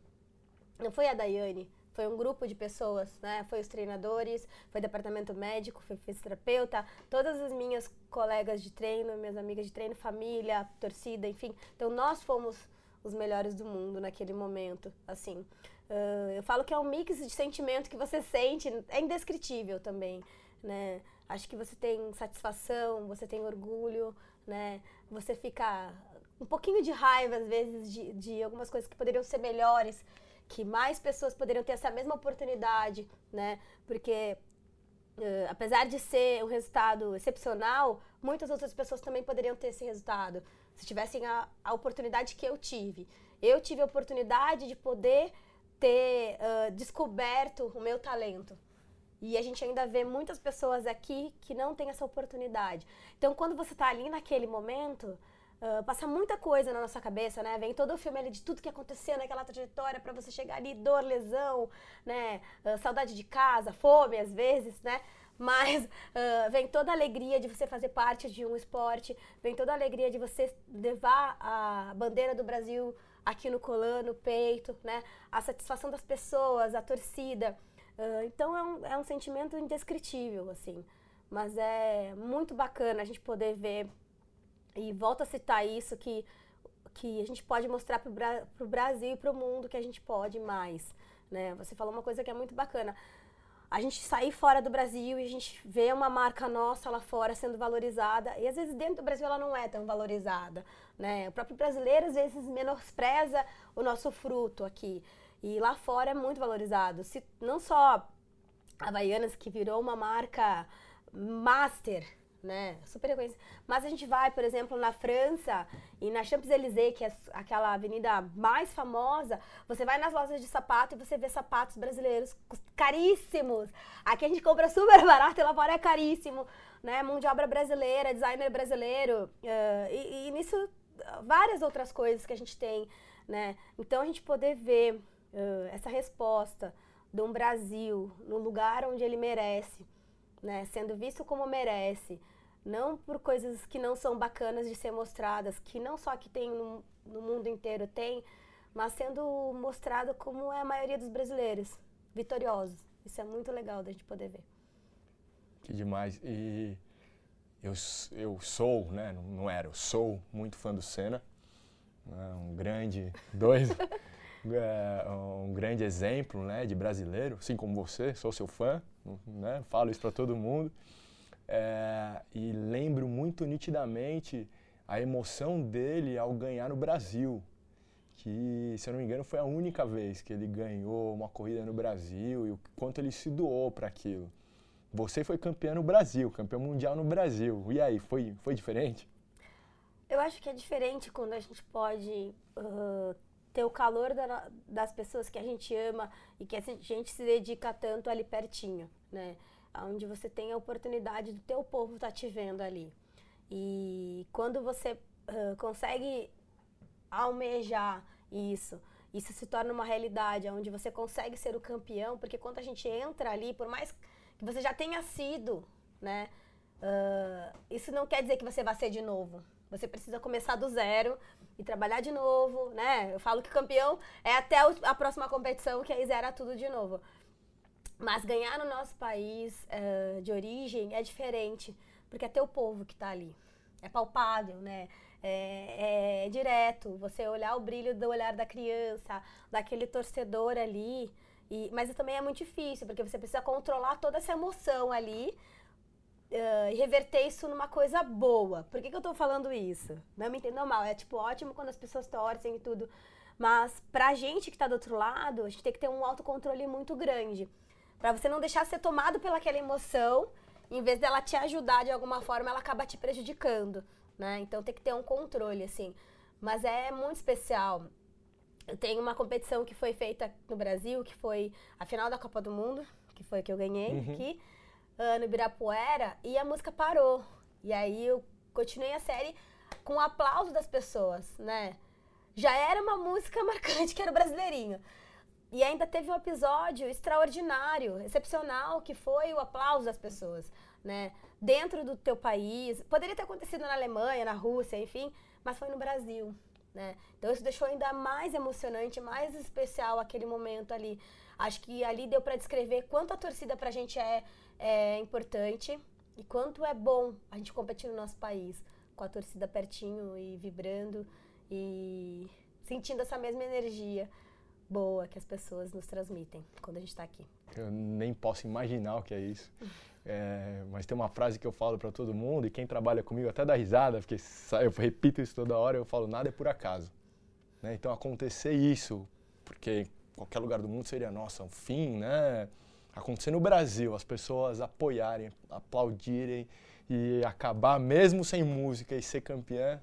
não foi a Daiane, foi um grupo de pessoas, né? Foi os treinadores, foi o departamento médico, foi fisioterapeuta, todas as minhas colegas de treino, minhas amigas de treino, família, torcida, enfim. Então nós fomos os melhores do mundo naquele momento, assim. Uh, eu falo que é um mix de sentimento que você sente, é indescritível também, né? Acho que você tem satisfação, você tem orgulho, né? Você fica um pouquinho de raiva, às vezes, de, de algumas coisas que poderiam ser melhores, que mais pessoas poderiam ter essa mesma oportunidade, né? Porque, uh, apesar de ser um resultado excepcional, muitas outras pessoas também poderiam ter esse resultado, se tivessem a, a oportunidade que eu tive. Eu tive a oportunidade de poder ter uh, descoberto o meu talento. E a gente ainda vê muitas pessoas aqui que não têm essa oportunidade. Então, quando você está ali naquele momento, Uh, passa muita coisa na nossa cabeça, né? Vem todo o filme ali de tudo que aconteceu naquela trajetória para você chegar ali, dor, lesão, né? Uh, saudade de casa, fome às vezes, né? Mas uh, vem toda a alegria de você fazer parte de um esporte, vem toda a alegria de você levar a bandeira do Brasil aqui no colã, no peito, né? A satisfação das pessoas, a torcida. então é um, é um sentimento indescritível, assim. Mas é muito bacana a gente poder ver e volto a citar isso, que, que a gente pode mostrar para o Brasil e para o mundo que a gente pode mais. Né? Você falou uma coisa que é muito bacana. A gente sair fora do Brasil e a gente vê uma marca nossa lá fora sendo valorizada. E às vezes dentro do Brasil ela não é tão valorizada. Né? O próprio brasileiro às vezes menospreza o nosso fruto aqui. E lá fora é muito valorizado. Se, não só a Havaianas, que virou uma marca master né? Super reconhecido. Mas a gente vai, por exemplo, na França e na Champs-Élysées, que é aquela avenida mais famosa, você vai nas lojas de sapato e você vê sapatos brasileiros caríssimos. Aqui a gente compra super barato e lá fora é caríssimo, né? Mão de obra brasileira, designer brasileiro. Uh, e, e, nisso, várias outras coisas que a gente tem, né? Então a gente poder ver uh, essa resposta de um Brasil no lugar onde ele merece né, sendo visto como merece, não por coisas que não são bacanas de ser mostradas, que não só que tem no, no mundo inteiro tem, mas sendo mostrado como é a maioria dos brasileiros, vitoriosos. Isso é muito legal da gente poder ver. Que demais. E eu, eu sou, né, não era, eu sou muito fã do Senna, né, um grande, dois, é, um grande exemplo, né, de brasileiro, assim como você, sou seu fã, né? Falo isso para todo mundo. É, e lembro muito nitidamente a emoção dele ao ganhar no Brasil. Que, se eu não me engano, foi a única vez que ele ganhou uma corrida no Brasil e o quanto ele se doou para aquilo. Você foi campeão no Brasil, campeão mundial no Brasil. E aí, foi, foi diferente? Eu acho que é diferente quando a gente pode uh, ter o calor da, das pessoas que a gente ama e que a gente se dedica tanto ali pertinho, né? Onde você tem a oportunidade do teu povo estar tá te vendo ali. E quando você uh, consegue almejar isso, isso se torna uma realidade, onde você consegue ser o campeão, porque quando a gente entra ali, por mais que você já tenha sido, né? Uh, isso não quer dizer que você vai ser de novo. Você precisa começar do zero e trabalhar de novo, né? Eu falo que campeão é até a próxima competição, que aí zera tudo de novo. Mas ganhar no nosso país uh, de origem é diferente, porque é teu povo que está ali. É palpável, né? É, é, direto. Você olhar o brilho do olhar da criança, daquele torcedor ali. E, mas também é muito difícil, porque você precisa controlar toda essa emoção ali uh, reverter isso numa coisa boa. Por que, que eu tô falando isso? Não me entendam mal, é tipo ótimo quando as pessoas torcem e tudo. Mas pra gente que tá do outro lado, a gente tem que ter um autocontrole muito grande. Pra você não deixar ser tomado pelaquela emoção, em vez dela te ajudar de alguma forma, ela acaba te prejudicando, né? Então tem que ter um controle, assim. Mas é muito especial. Eu tenho uma competição que foi feita no Brasil, que foi a final da Copa do Mundo, que foi que eu ganhei uhum. aqui uh, no Ibirapuera e a música parou. E aí eu continuei a série com o aplauso das pessoas, né? Já era uma música marcante que era o Brasileirinho. E ainda teve um episódio extraordinário, excepcional, que foi o aplauso das pessoas, né? Dentro do teu país. Poderia ter acontecido na Alemanha, na Rússia, enfim, mas foi no Brasil, né? Então isso deixou ainda mais emocionante, mais especial aquele momento ali. Acho que ali deu para descrever quanto a torcida pra gente é é importante e quanto é bom a gente competir no nosso país com a torcida pertinho e vibrando e sentindo essa mesma energia boa que as pessoas nos transmitem quando a gente está aqui. Eu nem posso imaginar o que é isso. É, mas tem uma frase que eu falo para todo mundo e quem trabalha comigo até dá risada, porque eu repito isso toda hora, eu falo nada é por acaso. Né? Então acontecer isso, porque qualquer lugar do mundo seria, nossa, um fim, né? Acontecer no Brasil, as pessoas apoiarem, aplaudirem e acabar mesmo sem música e ser campeã,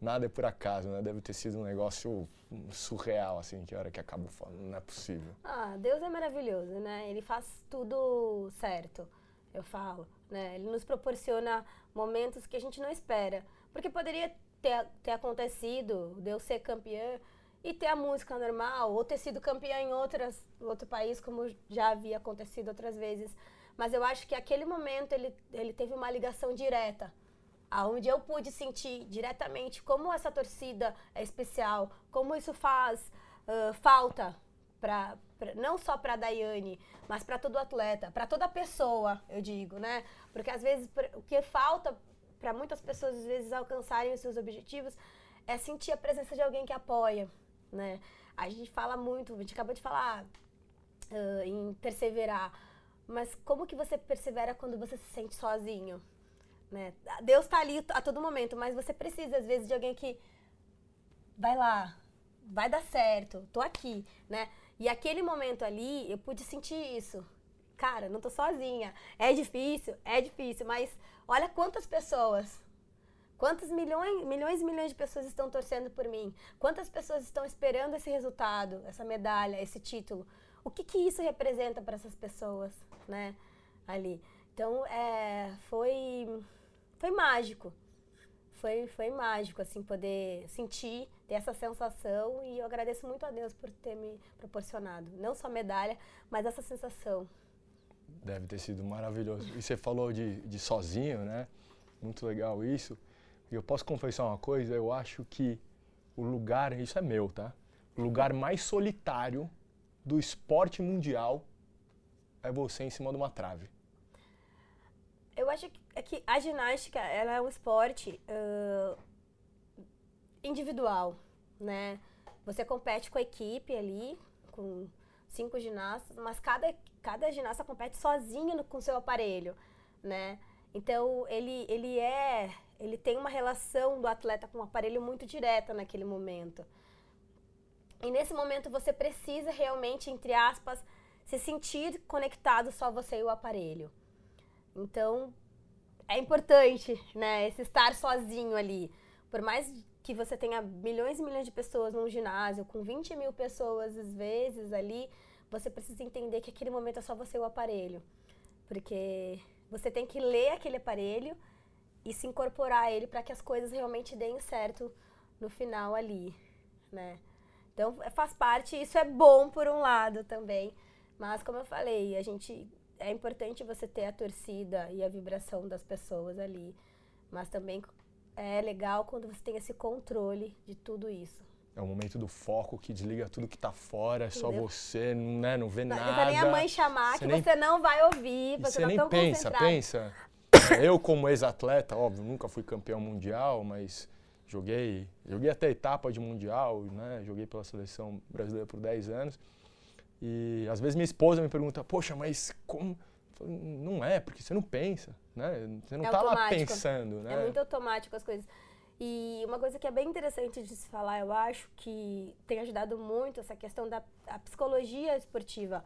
nada é por acaso, né? Deve ter sido um negócio surreal, assim, que a hora que acabou falando, não é possível. Ah, Deus é maravilhoso, né? Ele faz tudo certo, eu falo, né? Ele nos proporciona momentos que a gente não espera. Porque poderia ter, ter acontecido, de eu ser campeã e ter a música normal, ou ter sido campeã em outras, outro país, como já havia acontecido outras vezes. Mas eu acho que aquele momento ele, ele teve uma ligação direta, aonde eu pude sentir diretamente como essa torcida é especial, como isso faz uh, falta para não só para Daiane, mas para todo atleta, para toda pessoa, eu digo, né? Porque às vezes o que falta para muitas pessoas às vezes alcançarem os seus objetivos é sentir a presença de alguém que apoia, né? A gente fala muito, a gente acabou de falar uh, em perseverar, mas como que você persevera quando você se sente sozinho, né? Deus está ali a todo momento, mas você precisa às vezes de alguém que vai lá, vai dar certo, tô aqui, né? E aquele momento ali, eu pude sentir isso. Cara, não tô sozinha. É difícil, é difícil, mas olha quantas pessoas, quantos milhões, milhões e milhões de pessoas estão torcendo por mim. Quantas pessoas estão esperando esse resultado, essa medalha, esse título. O que que isso representa para essas pessoas, né? Ali. Então, é, foi foi mágico foi, foi mágico, assim, poder sentir, ter essa sensação e eu agradeço muito a Deus por ter me proporcionado, não só medalha, mas essa sensação. Deve ter sido maravilhoso. E você falou de, de sozinho, né? Muito legal isso. E eu posso confessar uma coisa, eu acho que o lugar, isso é meu, tá? O lugar mais solitário do esporte mundial é você em cima de uma trave. Eu acho que, é a ginástica ela é um esporte uh, individual, né? Você compete com a equipe ali, com cinco ginastas, mas cada, cada ginasta compete sozinho no, com seu aparelho, né? Então ele, ele é, ele tem uma relação do atleta com o aparelho muito direta naquele momento. E nesse momento você precisa realmente, entre aspas, se sentir conectado só você e o aparelho. Então, é importante, né, esse estar sozinho ali. Por mais que você tenha milhões e milhões de pessoas num ginásio, com 20 mil pessoas às vezes ali, você precisa entender que aquele momento é só você e o aparelho. Porque você tem que ler aquele aparelho e se incorporar a ele para que as coisas realmente deem certo no final ali, né? Então faz parte, isso é bom por um lado também, mas como eu falei, a gente é importante você ter a torcida e a vibração das pessoas ali, mas também é legal quando você tem esse controle de tudo isso. É o momento do foco que desliga tudo que tá fora, é só você, né, não vê não, nada. Não nem a mãe chamar, você que nem, você não vai ouvir, você, você tá nem pensa, pensa. Eu como ex-atleta, óbvio, nunca fui campeão mundial, mas joguei, joguei até etapa de mundial, né? Joguei pela seleção brasileira por 10 anos. E às vezes minha esposa me pergunta, poxa, mas como? Não é, porque você não pensa, né? Você não é tá lá pensando, né? É muito automático as coisas. E uma coisa que é bem interessante de se falar, eu acho, que tem ajudado muito essa questão da psicologia esportiva.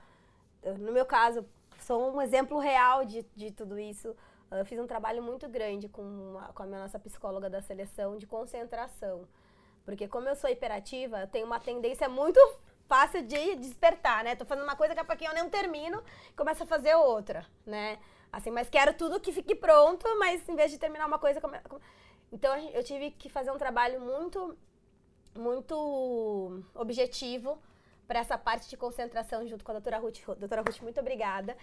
No meu caso, sou um exemplo real de, de tudo isso. Eu fiz um trabalho muito grande com, uma, com a minha nossa psicóloga da seleção de concentração. Porque como eu sou hiperativa, eu tenho uma tendência muito fácil de despertar, né? Tô fazendo uma coisa que a pouquinho eu nem termino começo a fazer outra, né? Assim, mas quero tudo que fique pronto, mas em vez de terminar uma coisa... Come... Então, eu tive que fazer um trabalho muito, muito objetivo para essa parte de concentração junto com a doutora Ruth. Doutora Ruth, muito obrigada.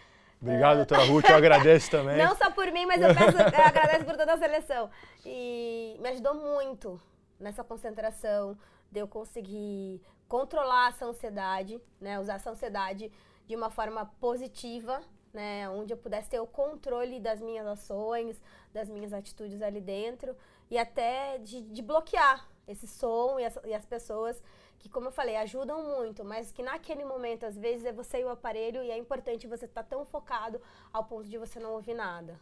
Obrigado, doutora Ruth, eu agradeço também. Não só por mim, mas eu, peço, eu agradeço por toda a seleção. E me ajudou muito nessa concentração, de eu conseguir controlar essa ansiedade, né? Usar essa ansiedade de uma forma positiva, né? Onde eu pudesse ter o controle das minhas ações, das minhas atitudes ali dentro e até de, de bloquear esse som e as, e as, pessoas que, como eu falei, ajudam muito, mas que naquele momento, às vezes, é você e o aparelho e é importante você estar tá tão focado ao ponto de você não ouvir nada.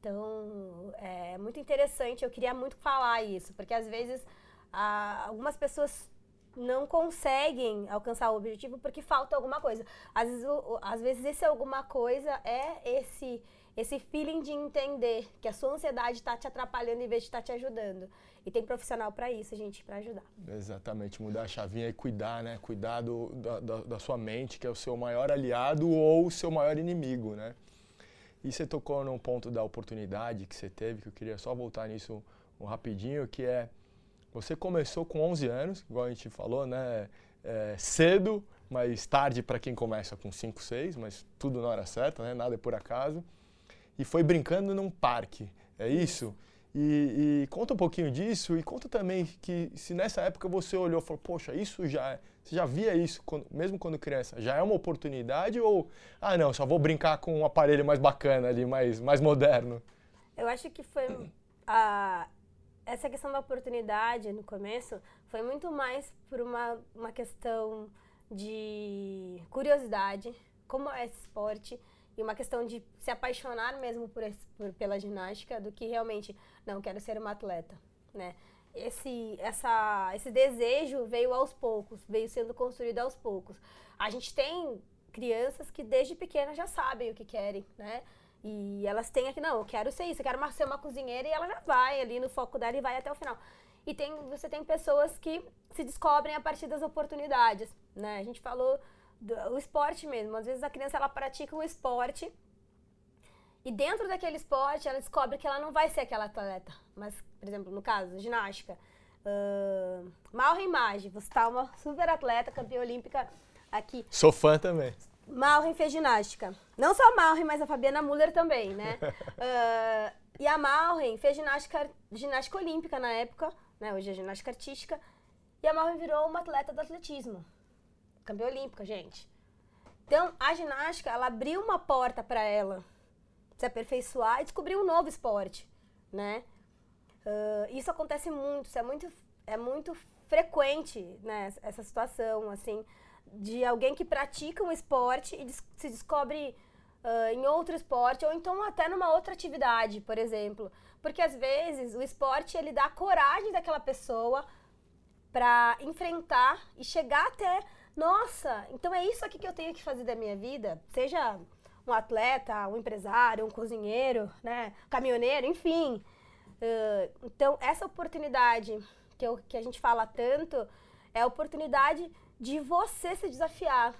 Então, é muito interessante, eu queria muito falar isso, porque às vezes algumas pessoas não conseguem alcançar o objetivo porque falta alguma coisa. Às vezes, o, às vezes esse alguma coisa é esse esse feeling de entender que a sua ansiedade está te atrapalhando em vez de estar tá te ajudando. E tem profissional para isso, gente, para ajudar. Exatamente, mudar a chavinha e cuidar, né? Cuidar do, da, da, da, sua mente, que é o seu maior aliado ou o seu maior inimigo, né? E você tocou num ponto da oportunidade que você teve, que eu queria só voltar nisso um rapidinho, que é Você começou com 11 anos, igual a gente falou, né? É, cedo, mas tarde para quem começa com 5, 6, mas tudo na hora certa, né? Nada é por acaso. E foi brincando num parque, é isso? E, e, conta um pouquinho disso e conta também que se nessa época você olhou e falou, poxa, isso já, é, você já via isso quando, mesmo quando criança, já é uma oportunidade ou, ah não, só vou brincar com um aparelho mais bacana ali, mais, mais moderno? Eu acho que foi a, essa questão da oportunidade no começo foi muito mais por uma, uma questão de curiosidade, como é esse esporte, e uma questão de se apaixonar mesmo por, por, pela ginástica do que realmente não quero ser uma atleta, né? Esse, essa, esse desejo veio aos poucos, veio sendo construído aos poucos. A gente tem crianças que desde pequena já sabem o que querem, né? E elas têm aqui, não, eu quero ser isso, eu quero ser uma cozinheira e ela já vai ali no foco dela e vai até o final. E tem, você tem pessoas que se descobrem a partir das oportunidades, né? A gente falou o esporte mesmo. Às vezes a criança ela pratica um esporte e dentro daquele esporte ela descobre que ela não vai ser aquela atleta. Mas, por exemplo, no caso, ginástica. Uh, Malren Maggi, você tá uma super atleta, campeã olímpica aqui. Sou fã também. Malren fez ginástica. Não só a Malren, mas a Fabiana Muller também, né? uh, e a Malren fez ginástica, ginástica olímpica na época, né? Hoje é ginástica artística. E a Malren virou uma atleta do atletismo campeã olímpica, gente. Então, a ginástica, ela abriu uma porta para ela se aperfeiçoar e descobrir um novo esporte, né? Uh, isso acontece muito, isso é muito, é muito frequente, né? Essa situação, assim, de alguém que pratica um esporte e des se descobre uh, em outro esporte ou então até numa outra atividade, por exemplo. Porque às vezes o esporte ele dá coragem daquela pessoa para enfrentar e chegar até nossa, então é isso aqui que eu tenho que fazer da minha vida, seja um atleta, um empresário, um cozinheiro, né, caminhoneiro, enfim. Uh, então essa oportunidade que, eu, que a gente fala tanto é a oportunidade de você se desafiar,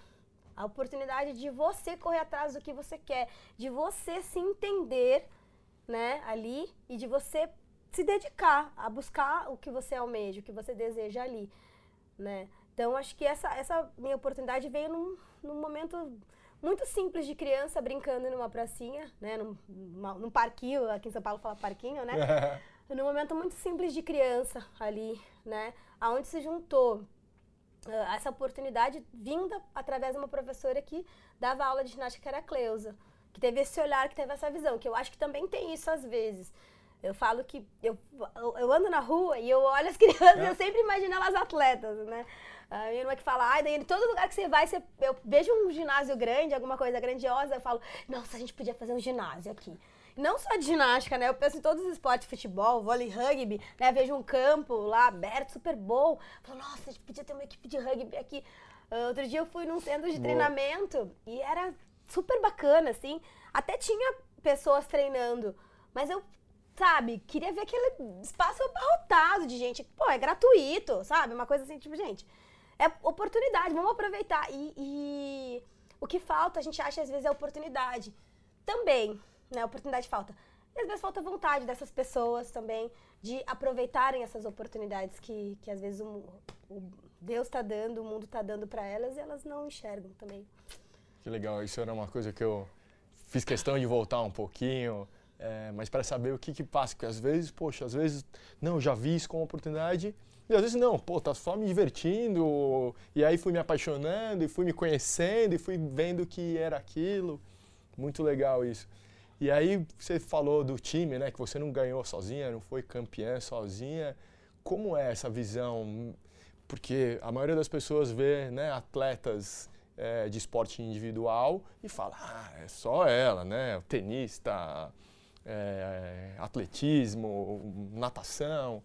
a oportunidade de você correr atrás do que você quer, de você se entender, né, ali e de você se dedicar a buscar o que você almeja, o que você deseja ali, né? Então, acho que essa, essa minha oportunidade veio num, num momento muito simples de criança brincando numa pracinha, né? Num, numa, num parquinho, aqui em São Paulo fala parquinho, né? num momento muito simples de criança ali, né? Aonde se juntou uh, essa oportunidade vinda através de uma professora que dava aula de ginástica, que era a Cleusa. Que teve esse olhar, que teve essa visão, que eu acho que também tem isso às vezes. Eu falo que eu, eu ando na rua e eu olho as crianças e eu sempre imagino elas atletas, né? A minha irmã que fala, ai, daí todo lugar que você vai, você, eu vejo um ginásio grande, alguma coisa grandiosa, eu falo, nossa, a gente podia fazer um ginásio aqui. Não só de ginástica, né? Eu penso em todos os esportes, futebol, vôlei, rugby, né? Vejo um campo lá aberto, super bom. Falo, nossa, a gente podia ter uma equipe de rugby aqui. Uh, outro dia eu fui num centro de Boa. treinamento e era super bacana, assim. Até tinha pessoas treinando, mas eu sabe, queria ver aquele espaço abarrotado de gente. Pô, é gratuito, sabe? Uma coisa assim, tipo, gente, é oportunidade, vamos aproveitar. E, e, o que falta, a gente acha às vezes é oportunidade. Também, né? Oportunidade falta. E às vezes falta vontade dessas pessoas também de aproveitarem essas oportunidades que, que às vezes o, o Deus está dando, o mundo está dando para elas e elas não enxergam também. Que legal, isso era uma coisa que eu fiz questão de voltar um pouquinho, é, mas para saber o que que passa, porque às vezes, poxa, às vezes, não, já vi isso como oportunidade e às vezes não, pô, tá só me divertindo, e aí fui me apaixonando, e fui me conhecendo, e fui vendo que era aquilo. Muito legal isso. E aí você falou do time, né, que você não ganhou sozinha, não foi campeã sozinha. Como é essa visão? Porque a maioria das pessoas vê né, atletas é, de esporte individual e fala, ah, é só ela, né? O tenista, é, atletismo, natação.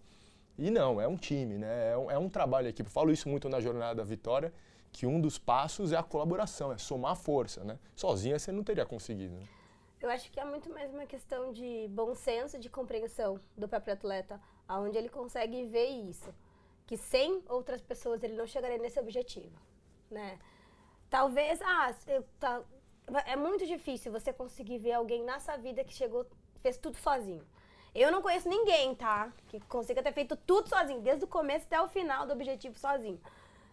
E não, é um time, né? É um, é um trabalho equipe. Eu falo isso muito na jornada da vitória, que um dos passos é a colaboração, é somar força, né? Sozinha você não teria conseguido. Né? Eu acho que é muito mais uma questão de bom senso, de compreensão do próprio atleta, aonde ele consegue ver isso, que sem outras pessoas ele não chegaria nesse objetivo, né? Talvez, ah, eu, tá, é muito difícil você conseguir ver alguém nessa vida que chegou, fez tudo sozinho. Eu não conheço ninguém, tá? Que consiga ter feito tudo sozinho, desde o começo até o final do objetivo sozinho.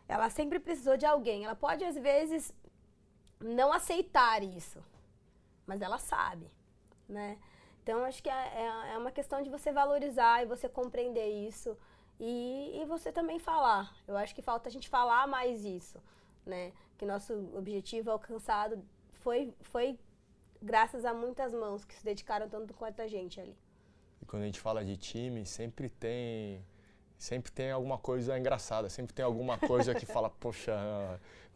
Ela sempre precisou de alguém. Ela pode, às vezes, não aceitar isso, mas ela sabe, né? Então, acho que é, é, é uma questão de você valorizar e você compreender isso e, e você também falar. Eu acho que falta a gente falar mais isso, né? Que nosso objetivo alcançado foi, foi graças a muitas mãos que se dedicaram tanto quanto a gente ali. E quando a gente fala de time, sempre tem sempre tem alguma coisa engraçada, sempre tem alguma coisa que fala, poxa,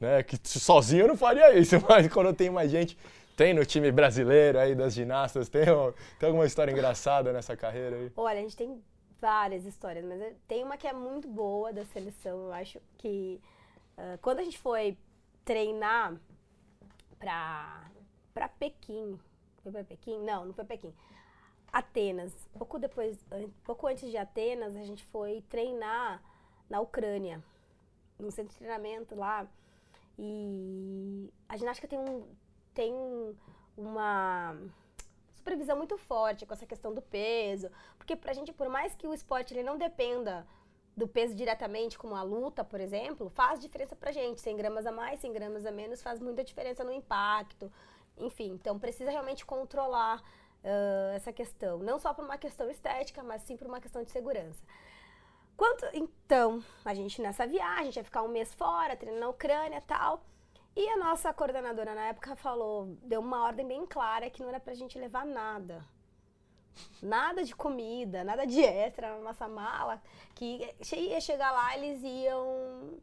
né, que sozinho eu não faria isso, mas quando tem mais gente, tem no time brasileiro aí das ginastas, tem, tem alguma história engraçada nessa carreira aí? Olha, a gente tem várias histórias, mas tem uma que é muito boa da seleção, eu acho que uh, quando a gente foi treinar para para Pequim, foi para Pequim? Não, não foi Pequim. Atenas. Pouco depois, pouco antes de Atenas, a gente foi treinar na Ucrânia, num centro de treinamento lá. E a ginástica tem um tem uma supervisão muito forte com essa questão do peso, porque pra gente, por mais que o esporte ele não dependa do peso diretamente, como a luta, por exemplo, faz diferença pra gente. 100 gramas a mais, 100 gramas a menos faz muita diferença no impacto. Enfim, então precisa realmente controlar uh, essa questão. Não só por uma questão estética, mas sim por uma questão de segurança. Quanto, então, a gente nessa viagem, a gente ia ficar um mês fora, treinando na Ucrânia tal. E a nossa coordenadora na época falou, deu uma ordem bem clara que não era pra gente levar nada. Nada de comida, nada de extra na nossa mala. Que ia chegar lá, eles iam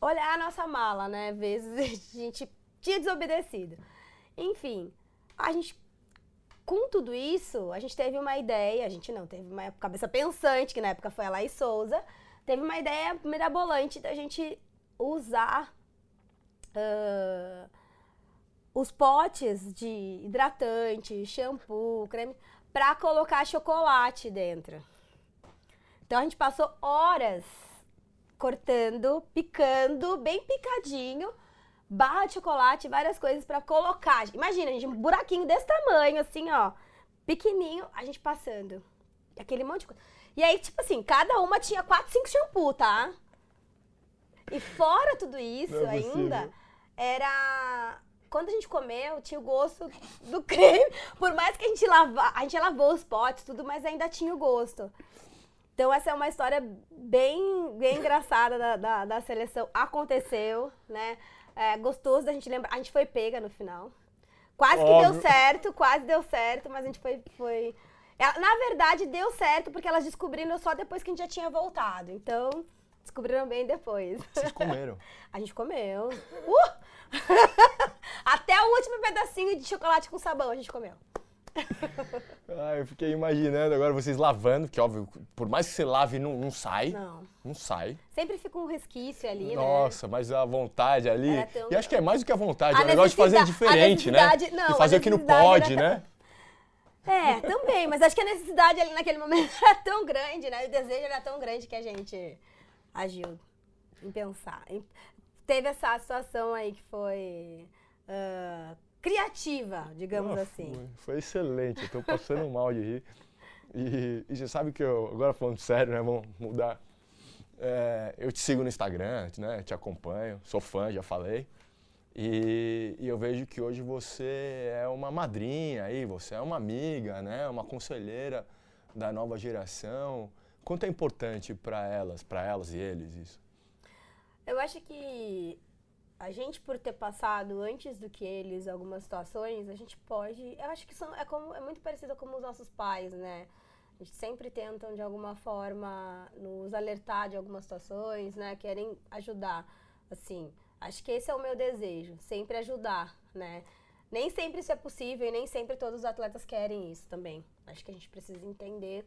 olhar a nossa mala, né? Vezes a gente tinha desobedecido. Enfim, a gente com tudo isso, a gente teve uma ideia, a gente não, teve uma cabeça pensante, que na época foi a Laís Souza, teve uma ideia mirabolante da gente usar uh, os potes de hidratante, shampoo, creme, para colocar chocolate dentro. Então a gente passou horas cortando, picando, bem picadinho, barra de chocolate, várias coisas para colocar. Imagina, gente, um buraquinho desse tamanho, assim, ó, pequenininho, a gente passando. Aquele monte de coisa. E aí, tipo assim, cada uma tinha quatro, cinco shampoo, tá? E fora tudo isso é ainda, era quando a gente comeu, tinha o gosto do creme. Por mais que a gente lavou, a gente lavou os potes, tudo, mas ainda tinha o gosto. Então essa é uma história bem, bem engraçada da, da, da seleção. Aconteceu, né? É gostoso da gente lembrar. A gente foi pega no final. Quase Óbvio. que deu certo, quase deu certo, mas a gente foi. foi... Ela, na verdade, deu certo porque elas descobriram só depois que a gente já tinha voltado. Então, descobriram bem depois. Vocês comeram? a gente comeu. Uh! Até o último pedacinho de chocolate com sabão a gente comeu. ah, eu fiquei imaginando agora vocês lavando, que óbvio, por mais que você lave, não, não sai. Não. Não sai. Sempre fica um resquício ali, Nossa, né? Nossa, mas a vontade ali. Tão... E acho que é mais do que a vontade, a é o negócio de fazer diferente, né? Não, e fazer o que não pode, né? É, também, mas acho que a necessidade ali naquele momento era tão grande, né? O desejo era tão grande que a gente agiu em pensar. Teve essa situação aí que foi. Uh, criativa, digamos assim. Foi, foi excelente, tô passando mal de rir. E, e, você sabe que eu, agora falando sério, né, vamos mudar. É, eu te sigo no Instagram, né, te acompanho, sou fã, já falei. E, e, eu vejo que hoje você é uma madrinha aí, você é uma amiga, né, uma conselheira da nova geração. Quanto é importante para elas, para elas e eles isso? Eu acho que a gente, por ter passado antes do que eles algumas situações, a gente pode. Eu acho que são, é, como, é muito parecido com os nossos pais, né? A gente sempre tentam, de alguma forma, nos alertar de algumas situações, né? Querem ajudar. Assim, acho que esse é o meu desejo, sempre ajudar, né? Nem sempre isso é possível e nem sempre todos os atletas querem isso também. Acho que a gente precisa entender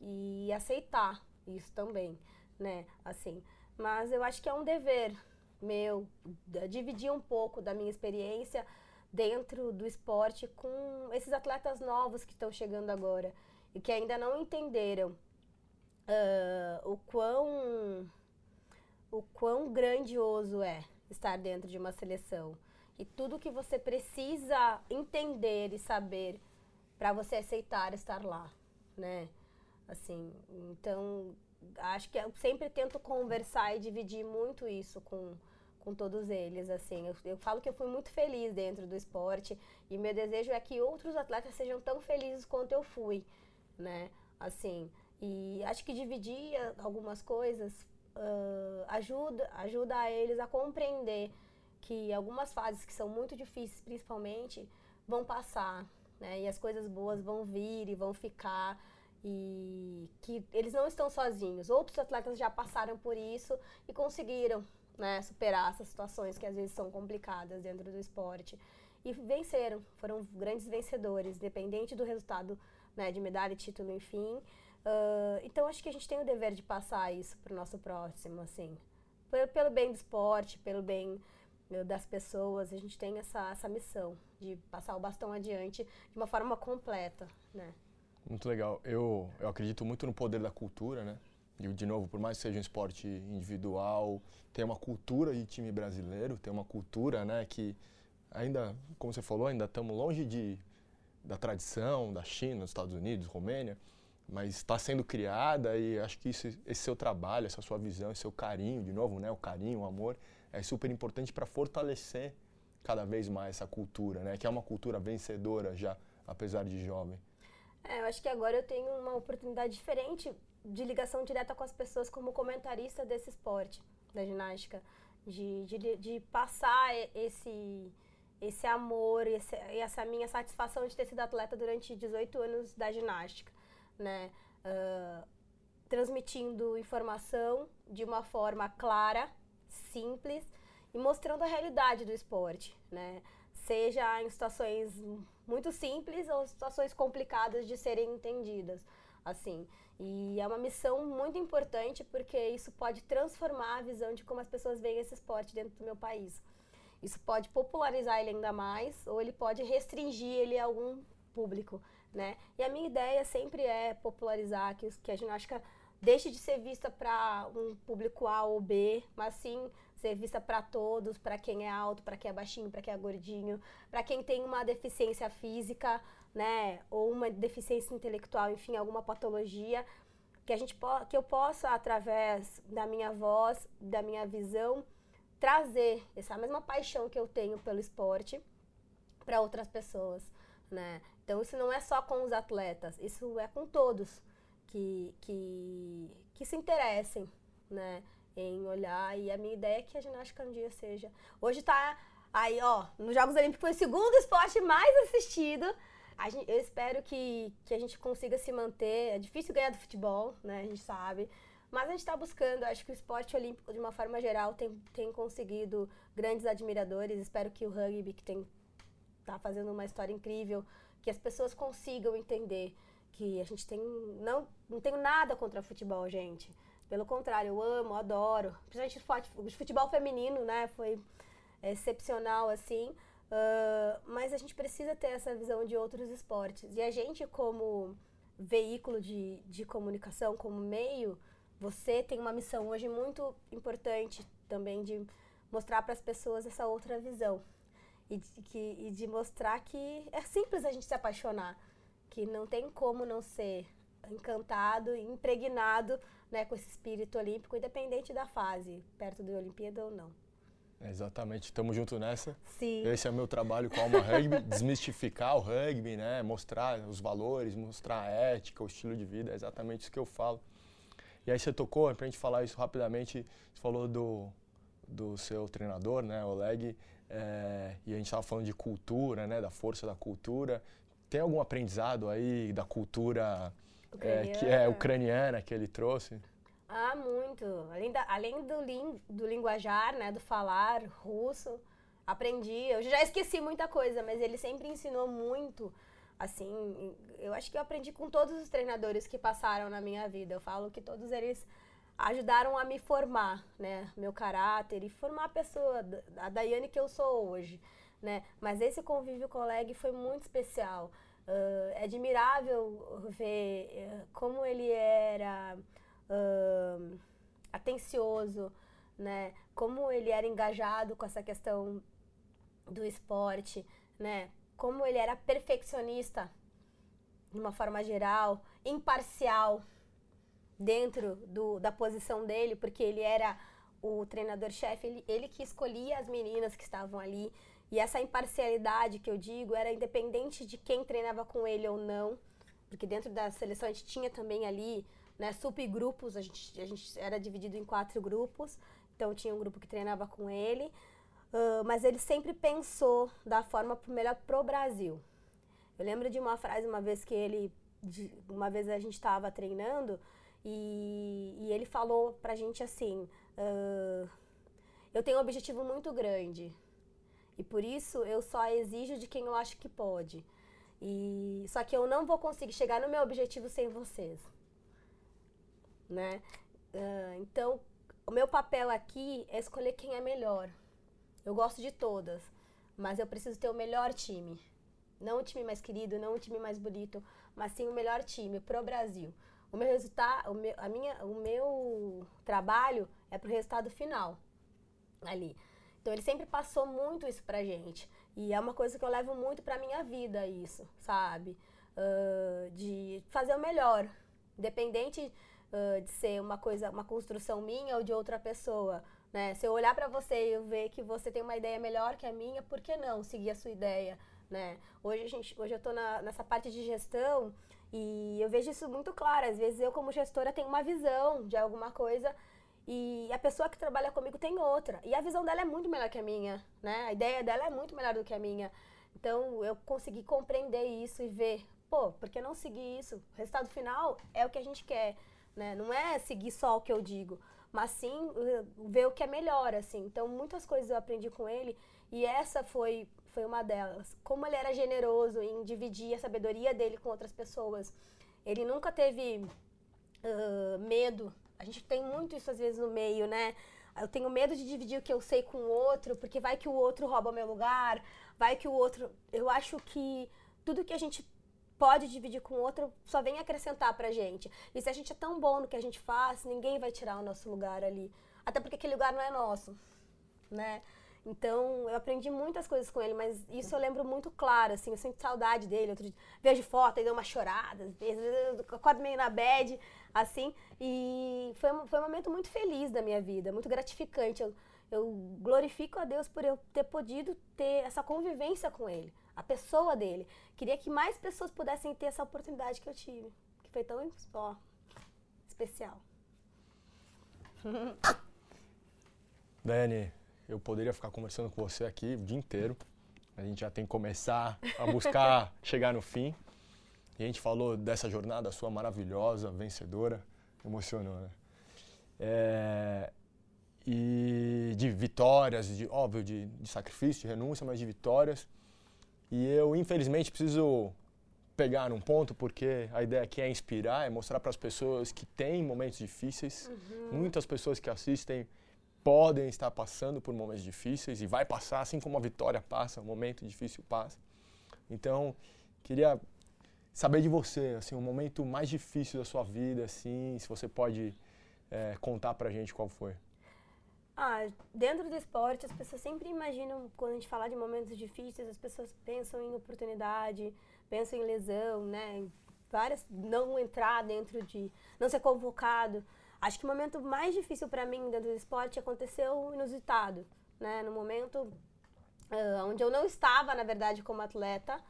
e aceitar isso também, né? Assim, mas eu acho que é um dever meu, dividir um pouco da minha experiência dentro do esporte com esses atletas novos que estão chegando agora e que ainda não entenderam uh, o quão o quão grandioso é estar dentro de uma seleção e tudo que você precisa entender e saber para você aceitar estar lá, né? Assim, então acho que eu sempre tento conversar e dividir muito isso com, com todos eles, assim. Eu, eu falo que eu fui muito feliz dentro do esporte e meu desejo é que outros atletas sejam tão felizes quanto eu fui, né? Assim, e acho que dividir algumas coisas uh, ajuda, ajuda eles a compreender que algumas fases que são muito difíceis, principalmente, vão passar, né? E as coisas boas vão vir e vão ficar e que eles não estão sozinhos. Outros atletas já passaram por isso e conseguiram, né, superar essas situações que às vezes são complicadas dentro do esporte e venceram, foram grandes vencedores, independente do resultado, né, de medalha, título, enfim. Uh, então acho que a gente tem o dever de passar isso para o nosso próximo, assim, pelo, pelo bem do esporte, pelo bem das pessoas, a gente tem essa, essa missão de passar o bastão adiante de uma forma completa, né? Muito legal. Eu, eu acredito muito no poder da cultura, né? E, de novo, por mais que seja um esporte individual, tem uma cultura de time brasileiro, tem uma cultura, né, que ainda, como você falou, ainda estamos longe de, da tradição da China, dos Estados Unidos, Romênia, mas está sendo criada e acho que isso, esse seu trabalho, essa sua visão, esse seu carinho, de novo, né, o carinho, o amor, é super importante para fortalecer cada vez mais essa cultura, né, que é uma cultura vencedora já, apesar de jovem. É, eu acho que agora eu tenho uma oportunidade diferente de ligação direta com as pessoas como comentarista desse esporte, da ginástica, de, de, de passar esse esse amor, esse, essa minha satisfação de ter sido atleta durante 18 anos da ginástica né? Uh, transmitindo informação de uma forma clara, simples e mostrando a realidade do esporte, né? Seja em situações muito simples ou situações complicadas de serem entendidas, assim. E é uma missão muito importante porque isso pode transformar a visão de como as pessoas veem esse esporte dentro do meu país. Isso pode popularizar ele ainda mais ou ele pode restringir ele a algum público né? E a minha ideia sempre é popularizar que, que a ginástica deixe de ser vista para um público A ou B, mas sim ser vista para todos, para quem é alto, para quem é baixinho, para quem é gordinho, para quem tem uma deficiência física, né, ou uma deficiência intelectual, enfim, alguma patologia, que a gente que eu possa através da minha voz, da minha visão, trazer essa mesma paixão que eu tenho pelo esporte para outras pessoas, né? Então isso não é só com os atletas, isso é com todos que, que, que se interessem, né? Em olhar. E a minha ideia é que a ginástica um dia seja. Hoje tá aí, ó, nos Jogos Olímpicos foi o segundo esporte mais assistido. Gente, eu espero que, que a gente consiga se manter. É difícil ganhar do futebol, né? A gente sabe. Mas a gente está buscando, acho que o esporte olímpico, de uma forma geral, tem, tem conseguido grandes admiradores. Espero que o rugby, que tem tá fazendo uma história incrível, que as pessoas consigam entender que a gente tem não não tenho nada contra futebol, gente. Pelo contrário, eu amo, adoro. Principalmente o futebol feminino, né? Foi excepcional, assim. Uh, mas a gente precisa ter essa visão de outros esportes. E a gente, como veículo de, de comunicação, como meio, você tem uma missão hoje muito importante também de mostrar para as pessoas essa outra visão e de, que, e de mostrar que é simples a gente se apaixonar, que não tem como não ser encantado impregnado né, com esse espírito olímpico, independente da fase, perto da Olimpíada ou não. exatamente, estamos juntos nessa. Sim. Esse é o meu trabalho com a Alma Rugby, desmistificar o rugby, né, mostrar os valores, mostrar a ética, o estilo de vida, é exatamente isso que eu falo. E aí você tocou, para a gente falar isso rapidamente, você falou do, do seu treinador, né, Oleg, é, e a gente estava falando de cultura, né, da força da cultura. Tem algum aprendizado aí da cultura é, que é ucraniana que ele trouxe? Ah, muito. Além, da, além do, ling, do linguajar, né, do falar russo, aprendi. Eu já esqueci muita coisa, mas ele sempre ensinou muito. Assim, eu acho que eu aprendi com todos os treinadores que passaram na minha vida. Eu falo que todos eles ajudaram a me formar, né, meu caráter e formar a pessoa, a Daiane que eu sou hoje, né. Mas esse convívio com o Leg foi muito especial. Uh, é admirável ver uh, como ele era uh, atencioso, né, como ele era engajado com essa questão do esporte, né, como ele era perfeccionista de uma forma geral, imparcial dentro do, da posição dele, porque ele era o treinador-chefe, ele, ele que escolhia as meninas que estavam ali. E essa imparcialidade que eu digo era independente de quem treinava com ele ou não, porque dentro da seleção a gente tinha também ali né, subgrupos, a gente, a gente era dividido em quatro grupos, então tinha um grupo que treinava com ele, uh, mas ele sempre pensou da forma melhor pro Brasil. Eu lembro de uma frase uma vez que ele, de, uma vez a gente estava treinando e, e, ele falou pra gente assim, uh, eu tenho um objetivo muito grande e por isso eu só exijo de quem eu acho que pode. E só que eu não vou conseguir chegar no meu objetivo sem vocês, né? Uh, então o meu papel aqui é escolher quem é melhor. Eu gosto de todas, mas eu preciso ter o melhor time. Não o time mais querido, não o time mais bonito, mas sim o melhor time pro Brasil. O meu resultado, a minha, o meu trabalho é pro resultado final ali. Então ele sempre passou muito isso pra gente. E é uma coisa que eu levo muito pra minha vida, isso, sabe? Uh, de fazer o melhor. Independente uh, de ser uma coisa, uma construção minha ou de outra pessoa. Né? Se eu olhar para você e eu ver que você tem uma ideia melhor que a minha, por que não seguir a sua ideia? Né? Hoje, a gente, hoje eu estou nessa parte de gestão e eu vejo isso muito claro. Às vezes eu, como gestora, tenho uma visão de alguma coisa e a pessoa que trabalha comigo tem outra. E a visão dela é muito melhor que a minha, né? A ideia dela é muito melhor do que a minha. Então eu consegui compreender isso e ver, pô, por que não seguir isso? O resultado final é o que a gente quer né? Não é seguir só o que eu digo, mas sim uh, ver o que é melhor, assim. Então, muitas coisas eu aprendi com ele e essa foi foi uma delas. Como ele era generoso em dividir a sabedoria dele com outras pessoas. Ele nunca teve uh, medo. A gente tem muito isso às vezes no meio, né? Eu tenho medo de dividir o que eu sei com o outro, porque vai que o outro rouba o meu lugar, vai que o outro. Eu acho que tudo que a gente pode dividir com outro, só vem acrescentar pra gente. E se a gente é tão bom no que a gente faz, ninguém vai tirar o nosso lugar ali. Até porque aquele lugar não é nosso, né? Então, eu aprendi muitas coisas com ele, mas isso eu lembro muito claro, assim, eu sinto saudade dele. Outro dia, vejo foto e deu uma chorada, às vezes acordo meio na bad, assim. E foi, foi um momento muito feliz da minha vida, muito gratificante. Eu, eu glorifico a Deus por eu ter podido ter essa convivência com ele a pessoa dele. Queria que mais pessoas pudessem ter essa oportunidade que eu tive, que foi tão ó, especial. Dani, eu poderia ficar conversando com você aqui o dia inteiro. A gente já tem que começar a buscar chegar no fim. E a gente falou dessa jornada sua maravilhosa, vencedora. Emocionou, né? É, e de vitórias, de, óbvio, de, de sacrifício, de renúncia, mas de vitórias. E eu, infelizmente, preciso pegar um ponto, porque a ideia aqui é inspirar, é mostrar para as pessoas que têm momentos difíceis. Uhum. Muitas pessoas que assistem podem estar passando por momentos difíceis e vai passar, assim como a vitória passa, um momento difícil passa. Então, queria saber de você, assim, o momento mais difícil da sua vida, assim, se você pode é, contar para a gente qual foi. Ah, dentro do esporte, as pessoas sempre imaginam, quando a gente fala de momentos difíceis, as pessoas pensam em oportunidade, pensam em lesão, né? Várias, não entrar dentro de, não ser convocado. Acho que o momento mais difícil para mim dentro do esporte aconteceu inusitado, né? No momento uh, onde eu não estava, na verdade, como atleta,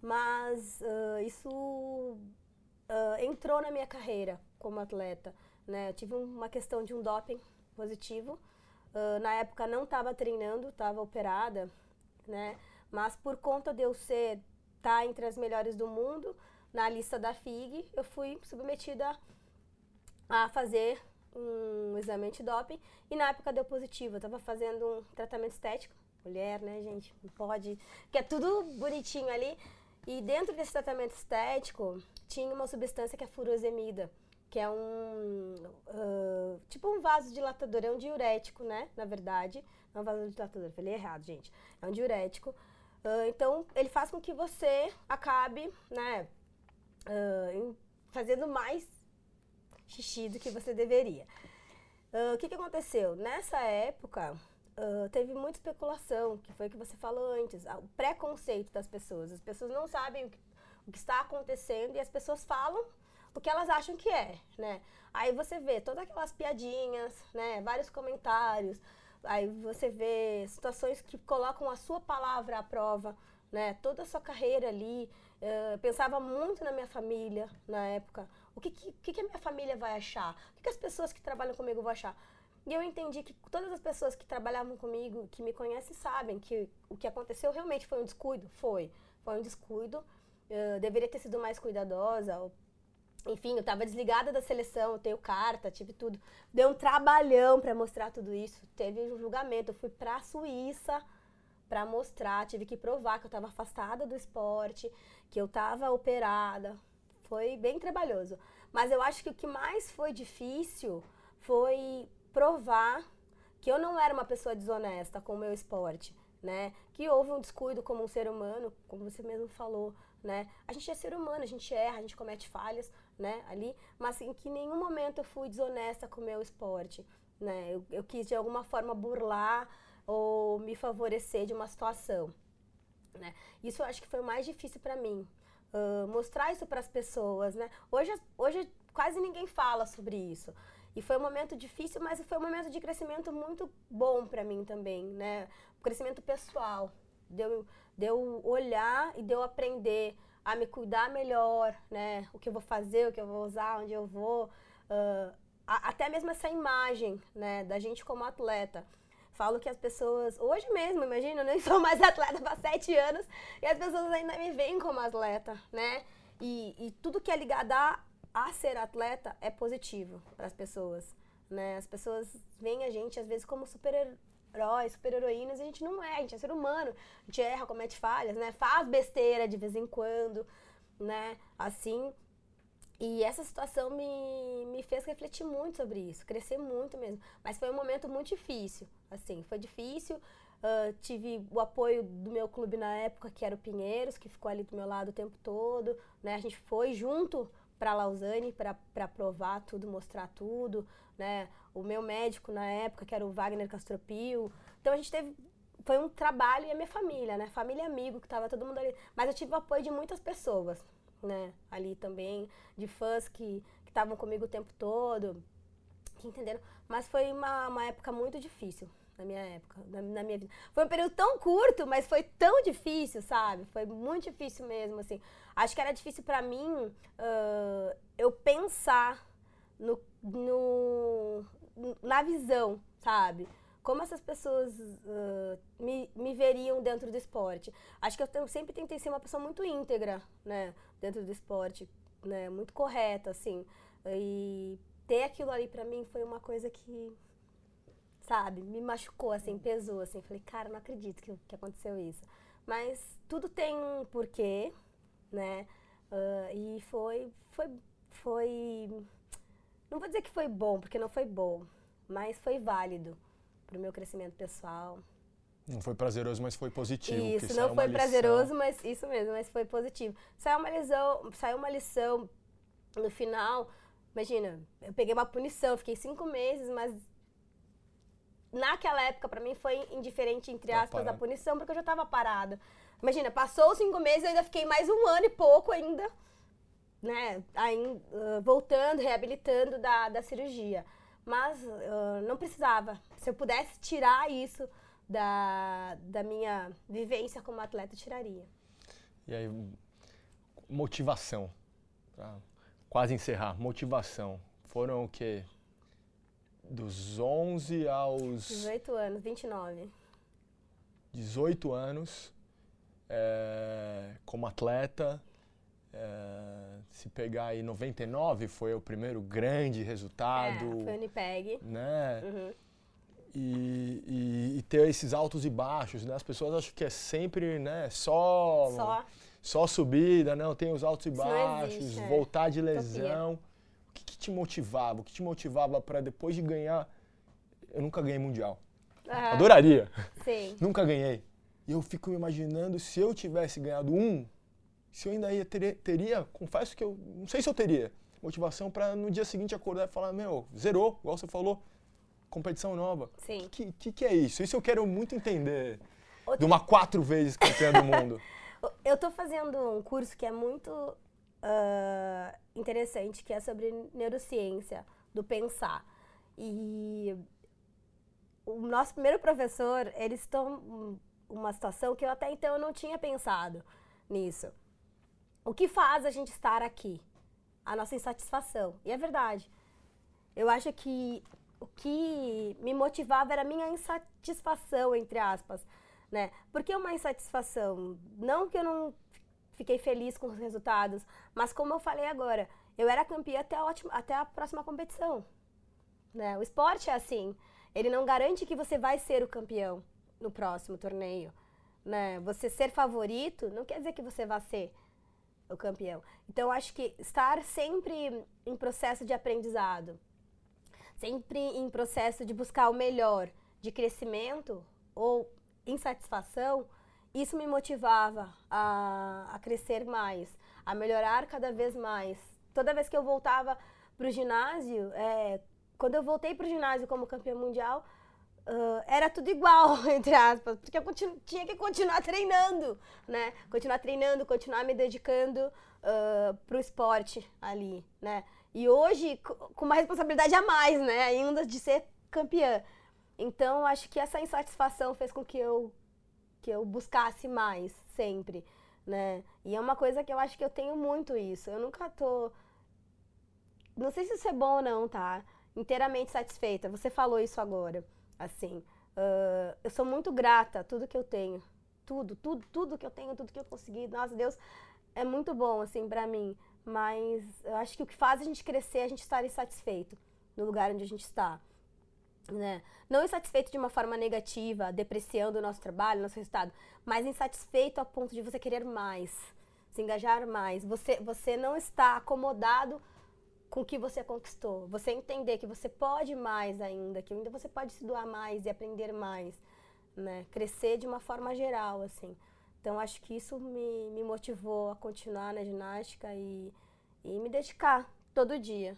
mas uh, isso uh, entrou na minha carreira como atleta, né? Eu tive uma questão de um doping positivo, Uh, na época não estava treinando, estava operada, né? Mas por conta de eu ser tá entre as melhores do mundo na lista da FIG, eu fui submetida a fazer um exame antidoping e na época deu positivo. Eu estava fazendo um tratamento estético, mulher, né, gente? Não pode, que é tudo bonitinho ali. E dentro desse tratamento estético tinha uma substância que é furosemida que é um uh, tipo um vasodilatador, é um diurético, né? Na verdade, não é um vasodilatador, falei errado, gente. É um diurético. Uh, então, ele faz com que você acabe, né, uh, fazendo mais xixi do que você deveria. O que, que aconteceu? Nessa época, teve muita especulação, que foi o que você falou antes, o preconceito das pessoas. As pessoas não sabem o que o que está acontecendo e as pessoas falam o que elas acham que é, né? Aí você vê todas aquelas piadinhas, né? Vários comentários. Aí você vê situações que colocam a sua palavra à prova, né? Toda a sua carreira ali. Uh, pensava muito na minha família na época. O que, que, que a minha família vai achar? O que, que as pessoas que trabalham comigo vão achar? E eu entendi que todas as pessoas que trabalhavam comigo, que me conhecem, sabem que o que aconteceu realmente foi um descuido. Foi. Foi um descuido. Eu deveria ter sido mais cuidadosa. Enfim, eu estava desligada da seleção, eu tenho carta, tive tudo. Deu um trabalhão para mostrar tudo isso. Teve um julgamento. Eu fui para a Suíça para mostrar, tive que provar que eu estava afastada do esporte, que eu estava operada. Foi bem trabalhoso. Mas eu acho que o que mais foi difícil foi provar que eu não era uma pessoa desonesta com o meu esporte, né? Que houve um descuido como um ser humano, como você mesmo falou, né? A gente é ser humano, a gente erra, a gente comete falhas, né? Ali, mas em que nenhum momento eu fui desonesta com o meu esporte, né? Eu, eu quis de alguma forma burlar ou me favorecer de uma situação, né? Isso eu acho que foi o mais difícil para mim, uh, mostrar isso para as pessoas, né? Hoje, hoje quase ninguém fala sobre isso. E foi um momento difícil, mas foi um momento de crescimento muito bom para mim também, né? Um crescimento pessoal. Deu, deu olhar e deu aprender a me cuidar melhor, né? O que eu vou fazer, o que eu vou usar, onde eu vou. Uh, a, até mesmo essa imagem, né? Da gente como atleta. Falo que as pessoas, hoje mesmo, imagina, eu nem sou mais atleta há sete anos e as pessoas ainda me veem como atleta, né? E, e tudo que é ligado a, a ser atleta é positivo para as pessoas, né? As pessoas veem a gente às vezes como super-heróis, super-heroínas, e a gente não é, a gente é ser humano, a gente erra, comete falhas, né? Faz besteira de vez em quando, né? Assim, e essa situação me, me fez refletir muito sobre isso, crescer muito mesmo. Mas foi um momento muito difícil, assim, foi difícil. Uh, tive o apoio do meu clube na época, que era o Pinheiros, que ficou ali do meu lado o tempo todo, né? A gente foi junto para Lausanne para provar tudo, mostrar tudo, né? O meu médico na época, que era o Wagner Castropio. Então a gente teve foi um trabalho e a minha família, né? Família e amigo, que tava todo mundo ali. Mas eu tive o apoio de muitas pessoas, né? Ali também, de fãs que estavam comigo o tempo todo, que entenderam. Mas foi uma, uma época muito difícil na minha época, na, na, minha vida. Foi um período tão curto, mas foi tão difícil, sabe? Foi muito difícil mesmo, assim. Acho que era difícil para mim uh, eu pensar no, no, na visão, sabe? Como essas pessoas uh, me, me veriam dentro do esporte. Acho que eu sempre tentei ser uma pessoa muito íntegra, né? Dentro do esporte, né? Muito correta, assim. E ter aquilo ali para mim foi uma coisa que sabe? Me machucou, assim, pesou, assim. Falei, cara, não acredito que, que aconteceu isso. Mas tudo tem um porquê, né? Uh, e foi, foi, foi... Não vou dizer que foi bom, porque não foi bom, mas foi válido para o meu crescimento pessoal. Não foi prazeroso, mas foi positivo. Isso, não foi prazeroso, mas isso mesmo, mas foi positivo. Saiu uma lição, saiu uma lição no final. Imagina, eu peguei uma punição, fiquei cinco meses, mas naquela época, para mim, foi indiferente, entre tá aspas, a punição, porque eu já estava parada. Imagina, passou os cinco meses, eu ainda fiquei mais um ano e pouco ainda, né, aí, voltando, reabilitando da, da cirurgia. Mas uh, não precisava. Se eu pudesse tirar isso da, da minha vivência como atleta, tiraria. E aí, motivação. Pra quase encerrar, motivação. Foram o quê? dos 11 aos... 18 anos, 29. 18 anos, é, como atleta, é, se pegar aí 99 foi o primeiro grande resultado. É, foi o Unipeg. Né? Uhum. E, e, e, ter esses altos e baixos, né? As pessoas acham que é sempre, né, só... Só. Só subida, não, tem os altos e baixos, existe, é. voltar de lesão. Utopia que, que te motivava? O que te motivava para depois de ganhar? Eu nunca ganhei mundial. Ah, Adoraria. Sim. nunca ganhei. E eu fico imaginando se eu tivesse ganhado um, se eu ainda ia teria, teria confesso que eu não sei se eu teria motivação para no dia seguinte acordar e falar, meu, zerou, igual você falou, competição nova. Sim. O que, que, que, é isso? Isso eu quero muito entender. Outra... De uma quatro vezes campeã do mundo. Eu estou fazendo um curso que é muito uh, interessante, que é sobre neurociência do pensar. E o nosso primeiro professor, eles estão uma situação que eu até então não tinha pensado nisso. O que faz a gente estar aqui? A nossa insatisfação. E é verdade. Eu acho que o que me motivava era a minha insatisfação, entre aspas, né? Porque uma insatisfação, não que eu não fiquei feliz com os resultados, mas como eu falei agora, eu era campeã até a, ótima, até a próxima competição. Né? O esporte é assim. Ele não garante que você vai ser o campeão no próximo torneio. Né? Você ser favorito não quer dizer que você vai ser o campeão. Então, acho que estar sempre em processo de aprendizado, sempre em processo de buscar o melhor, de crescimento ou insatisfação, isso me motivava a, a crescer mais, a melhorar cada vez mais. Toda vez que eu voltava para o ginásio, é, quando eu voltei para o ginásio como campeã mundial, uh, era tudo igual, entre aspas, porque eu tinha que continuar treinando, né? Continuar treinando, continuar me dedicando uh, para o esporte ali, né? E hoje, com uma responsabilidade a mais, né? Ainda de ser campeã. Então, acho que essa insatisfação fez com que eu, que eu buscasse mais, sempre, né? E é uma coisa que eu acho que eu tenho muito isso. Eu nunca tô... Não sei se isso é bom ou não, tá? inteiramente satisfeita. Você falou isso agora, assim. Uh, eu sou muito grata a tudo que eu tenho. Tudo, tudo, tudo que eu tenho, tudo que eu consegui. Nossa, Deus é muito bom, assim, para mim. Mas eu acho que o que faz a gente crescer é a gente estar insatisfeito no lugar onde a gente está. Né? Não insatisfeito de uma forma negativa, depreciando o nosso trabalho, nosso resultado, mas insatisfeito a ponto de você querer mais, se engajar mais. Você, você não está acomodado com o que você conquistou. Você entender que você pode mais ainda, que ainda você pode se doar mais e aprender mais, né? Crescer de uma forma geral, assim. Então, acho que isso me, me motivou a continuar na ginástica e, e me dedicar todo dia.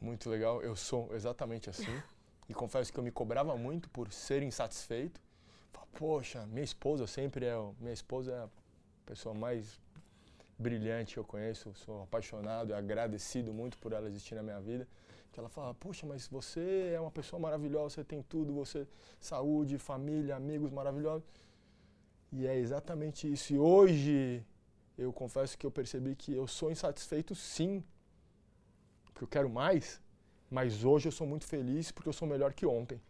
Muito legal. Eu sou exatamente assim. e confesso que eu me cobrava muito por ser insatisfeito. Poxa, minha esposa sempre é... Minha esposa é a pessoa mais brilhante que eu conheço, sou apaixonado e agradecido muito por ela existir na minha vida. Que ela fala, poxa, mas você é uma pessoa maravilhosa, você tem tudo, você saúde, família, amigos maravilhosos. E é exatamente isso. E hoje eu confesso que eu percebi que eu sou insatisfeito sim, que eu quero mais, mas hoje eu sou muito feliz porque eu sou melhor que ontem.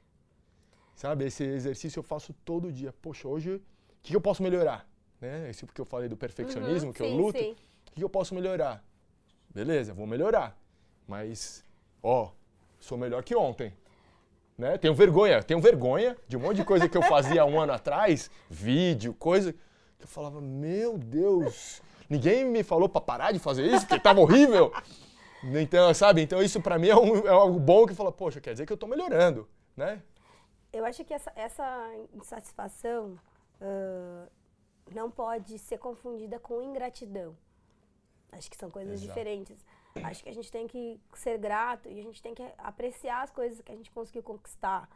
Sabe, esse exercício eu faço todo dia. Poxa, hoje o que eu posso melhorar? Né? Esse porque eu falei do perfeccionismo, uhum, que sim, eu luto. Sim. O que eu posso melhorar? Beleza, vou melhorar. Mas, ó, sou melhor que ontem. Né? Tenho vergonha, tenho vergonha de um monte de coisa que eu fazia um ano atrás, vídeo, coisa, que eu falava, meu Deus, ninguém me falou para parar de fazer isso, porque tava horrível. Então, sabe? Então isso para mim é, um, é, algo bom que fala, poxa, quer dizer que eu tô melhorando, né? Eu acho que essa, essa insatisfação uh, não pode ser confundida com ingratidão. Acho que são coisas Exato. diferentes. Acho que a gente tem que ser grato e a gente tem que apreciar as coisas que a gente conseguiu conquistar,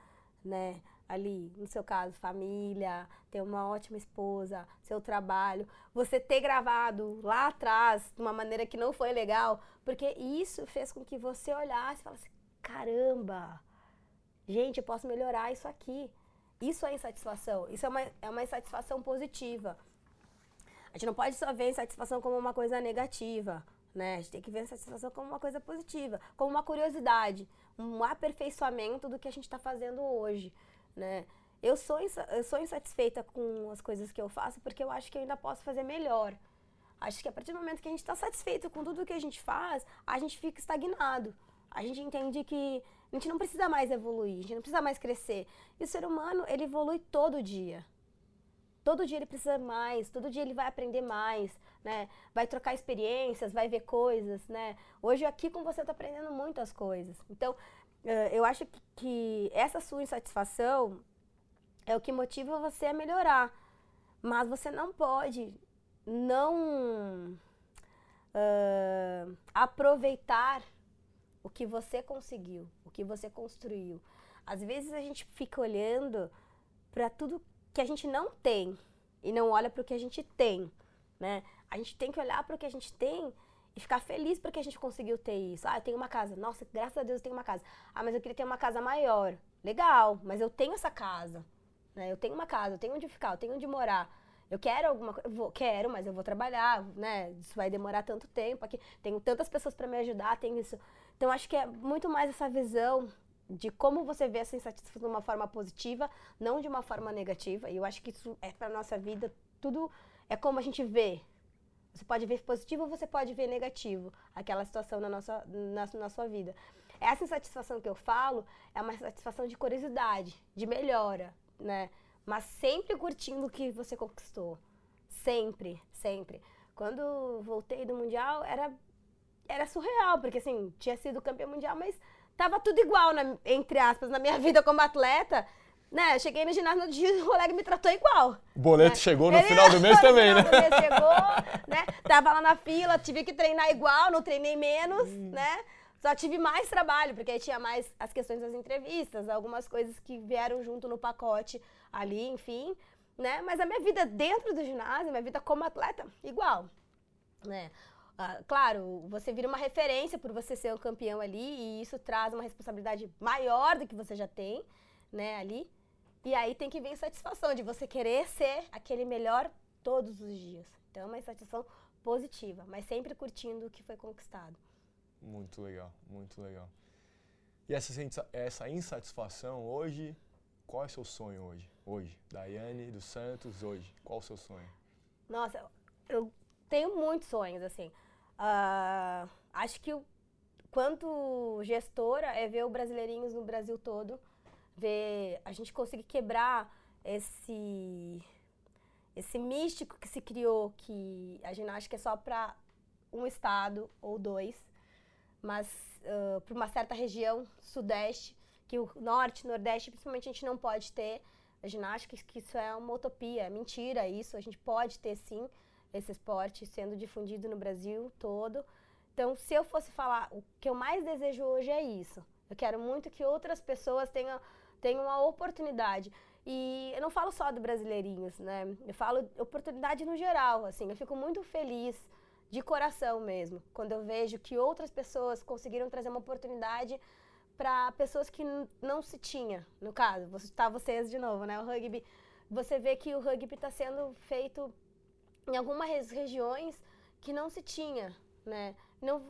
né? Ali, no seu caso, família, ter uma ótima esposa, seu trabalho, você ter gravado lá atrás de uma maneira que não foi legal, porque isso fez com que você olhasse e falasse: caramba, gente, eu posso melhorar isso aqui. Isso é insatisfação. Isso é uma, é uma insatisfação positiva. A gente não pode só ver insatisfação como uma coisa negativa, né? A gente tem que ver insatisfação como uma coisa positiva, como uma curiosidade, um aperfeiçoamento do que a gente está fazendo hoje, né? Eu sou, eu sou insatisfeita com as coisas que eu faço porque eu acho que eu ainda posso fazer melhor. Acho que a partir do momento que a gente está satisfeito com tudo que a gente faz, a gente fica estagnado. A gente entende que a gente não precisa mais evoluir, a gente não precisa mais crescer. E o ser humano, ele evolui todo dia. Todo dia ele precisa mais, todo dia ele vai aprender mais, né? Vai trocar experiências, vai ver coisas, né? Hoje aqui com você eu tô aprendendo muitas coisas. Então, eu acho que essa sua insatisfação é o que motiva você a melhorar. Mas você não pode não uh, aproveitar o que você conseguiu, o que você construiu. Às vezes a gente fica olhando para tudo que a gente não tem, e não olha para o que a gente tem, né? A gente tem que olhar para o que a gente tem e ficar feliz porque a gente conseguiu ter isso. Ah, eu tenho uma casa. Nossa, graças a Deus eu tenho uma casa. Ah, mas eu queria ter uma casa maior. Legal, mas eu tenho essa casa. Né? Eu tenho uma casa, eu tenho onde ficar, eu tenho onde morar. Eu quero alguma coisa, quero, mas eu vou trabalhar, né? Isso vai demorar tanto tempo aqui. Tenho tantas pessoas para me ajudar, tenho isso. Então acho que é muito mais essa visão de como você vê essa insatisfação de uma forma positiva, não de uma forma negativa. E eu acho que isso é para nossa vida, tudo é como a gente vê. Você pode ver positivo ou você pode ver negativo, aquela situação na, nossa, na, na sua vida. Essa insatisfação que eu falo é uma satisfação de curiosidade, de melhora, né? Mas sempre curtindo o que você conquistou. Sempre, sempre. Quando voltei do Mundial, era, era surreal, porque assim, tinha sido campeão mundial, mas tava tudo igual, na, entre aspas, na minha vida como atleta. Né, cheguei no ginásio no dia, o colega me tratou igual. O boleto né? chegou no Ele, final do mês também, né? Do mês chegou, né? Tava lá na fila, tive que treinar igual, não treinei menos, hum. né? Só tive mais trabalho, porque aí tinha mais as questões das entrevistas, algumas coisas que vieram junto no pacote ali, enfim, né? Mas a minha vida dentro do ginásio, minha vida como atleta, igual, né? Ah, claro, você vira uma referência por você ser o campeão ali e isso traz uma responsabilidade maior do que você já tem, né, ali. E aí tem que vir a satisfação de você querer ser aquele melhor todos os dias. Então, é uma satisfação positiva, mas sempre curtindo o que foi conquistado. Muito legal, muito legal. E essa, essa insatisfação hoje, qual é o seu sonho hoje? Hoje, Daiane dos Santos, hoje, qual é o seu sonho? Nossa, eu tenho muitos sonhos, assim. Uh, acho que quanto gestora é ver o Brasileirinhos no Brasil todo, ver a gente conseguir quebrar esse esse místico que se criou que a ginástica é só para um estado ou dois, mas uh, para uma certa região sudeste, que o norte, nordeste, principalmente a gente não pode ter. A ginástica, que isso é uma utopia, é mentira isso, a gente pode ter sim, esse esporte sendo difundido no Brasil todo. Então, se eu fosse falar, o que eu mais desejo hoje é isso. Eu quero muito que outras pessoas tenham, tenham a oportunidade. E eu não falo só do Brasileirinhos, né? Eu falo oportunidade no geral, assim. Eu fico muito feliz, de coração mesmo, quando eu vejo que outras pessoas conseguiram trazer uma oportunidade para pessoas que não se tinha. No caso, vou citar vocês de novo, né? O rugby, você vê que o rugby está sendo feito em algumas regiões que não se tinha, né? Não,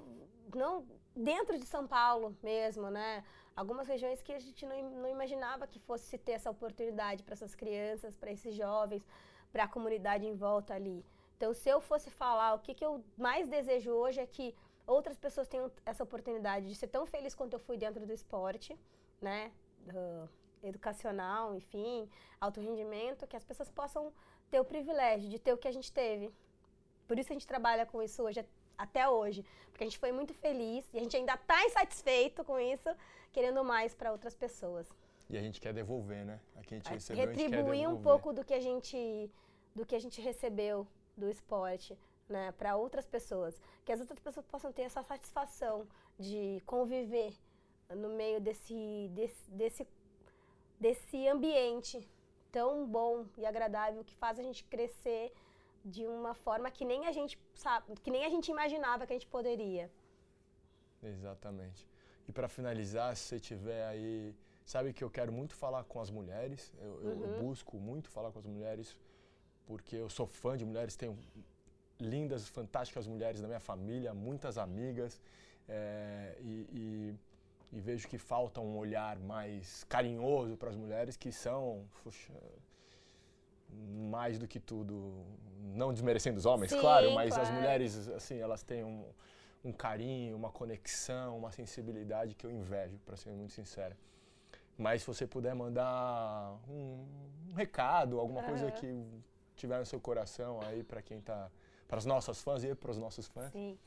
não dentro de São Paulo mesmo, né? Algumas regiões que a gente não, não imaginava que fosse ter essa oportunidade para essas crianças, para esses jovens, para a comunidade em volta ali. Então, se eu fosse falar o que, que eu mais desejo hoje é que outras pessoas tenham essa oportunidade de ser tão feliz quanto eu fui dentro do esporte, né? Uh, educacional, enfim, alto rendimento, que as pessoas possam ter o privilégio de ter o que a gente teve. Por isso a gente trabalha com isso hoje, até hoje. Porque a gente foi muito feliz e a gente ainda está insatisfeito com isso, querendo mais para outras pessoas. E a gente quer devolver, né? A gente recebeu, Retribuir um pouco do que a gente do que a gente recebeu do esporte, né, para outras pessoas, que as outras pessoas possam ter essa satisfação de conviver no meio desse desse desse, desse ambiente tão bom e agradável que faz a gente crescer de uma forma que nem a gente sabe, que nem a gente imaginava que a gente poderia. Exatamente. E para finalizar, se você tiver aí, sabe que eu quero muito falar com as mulheres. Eu, uhum. eu, busco muito falar com as mulheres porque eu sou fã de mulheres. Tenho lindas, fantásticas mulheres na minha família, muitas amigas é, e, e e vejo que falta um olhar mais carinhoso para as mulheres que são, puxa, mais do que tudo, não desmerecendo os homens, Sim, claro, mas claro. as mulheres, assim, elas têm um, um carinho, uma conexão, uma sensibilidade que eu invejo, para ser muito sincero. Mas se você puder mandar um, um recado, alguma uhum. coisa que tiver no seu coração aí para quem tá, para as nossas fãs e para os nossos fãs. Sim.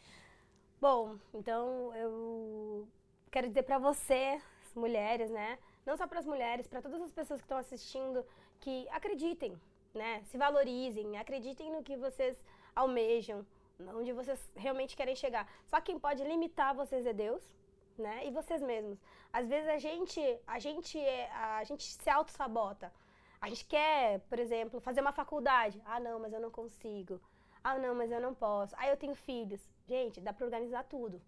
Bom, então eu quero dizer para vocês, mulheres, né? Não só para as mulheres, para todas as pessoas que estão assistindo, que acreditem, né? Se valorizem, acreditem no que vocês almejam, onde vocês realmente querem chegar. Só quem pode limitar vocês é Deus, né? E vocês mesmos. Às vezes a gente, a gente, é, a gente se auto sabota. A gente quer, por exemplo, fazer uma faculdade. Ah, não, mas eu não consigo. Ah, não, mas eu não posso. Ah, eu tenho filhos. Gente, dá para organizar tudo.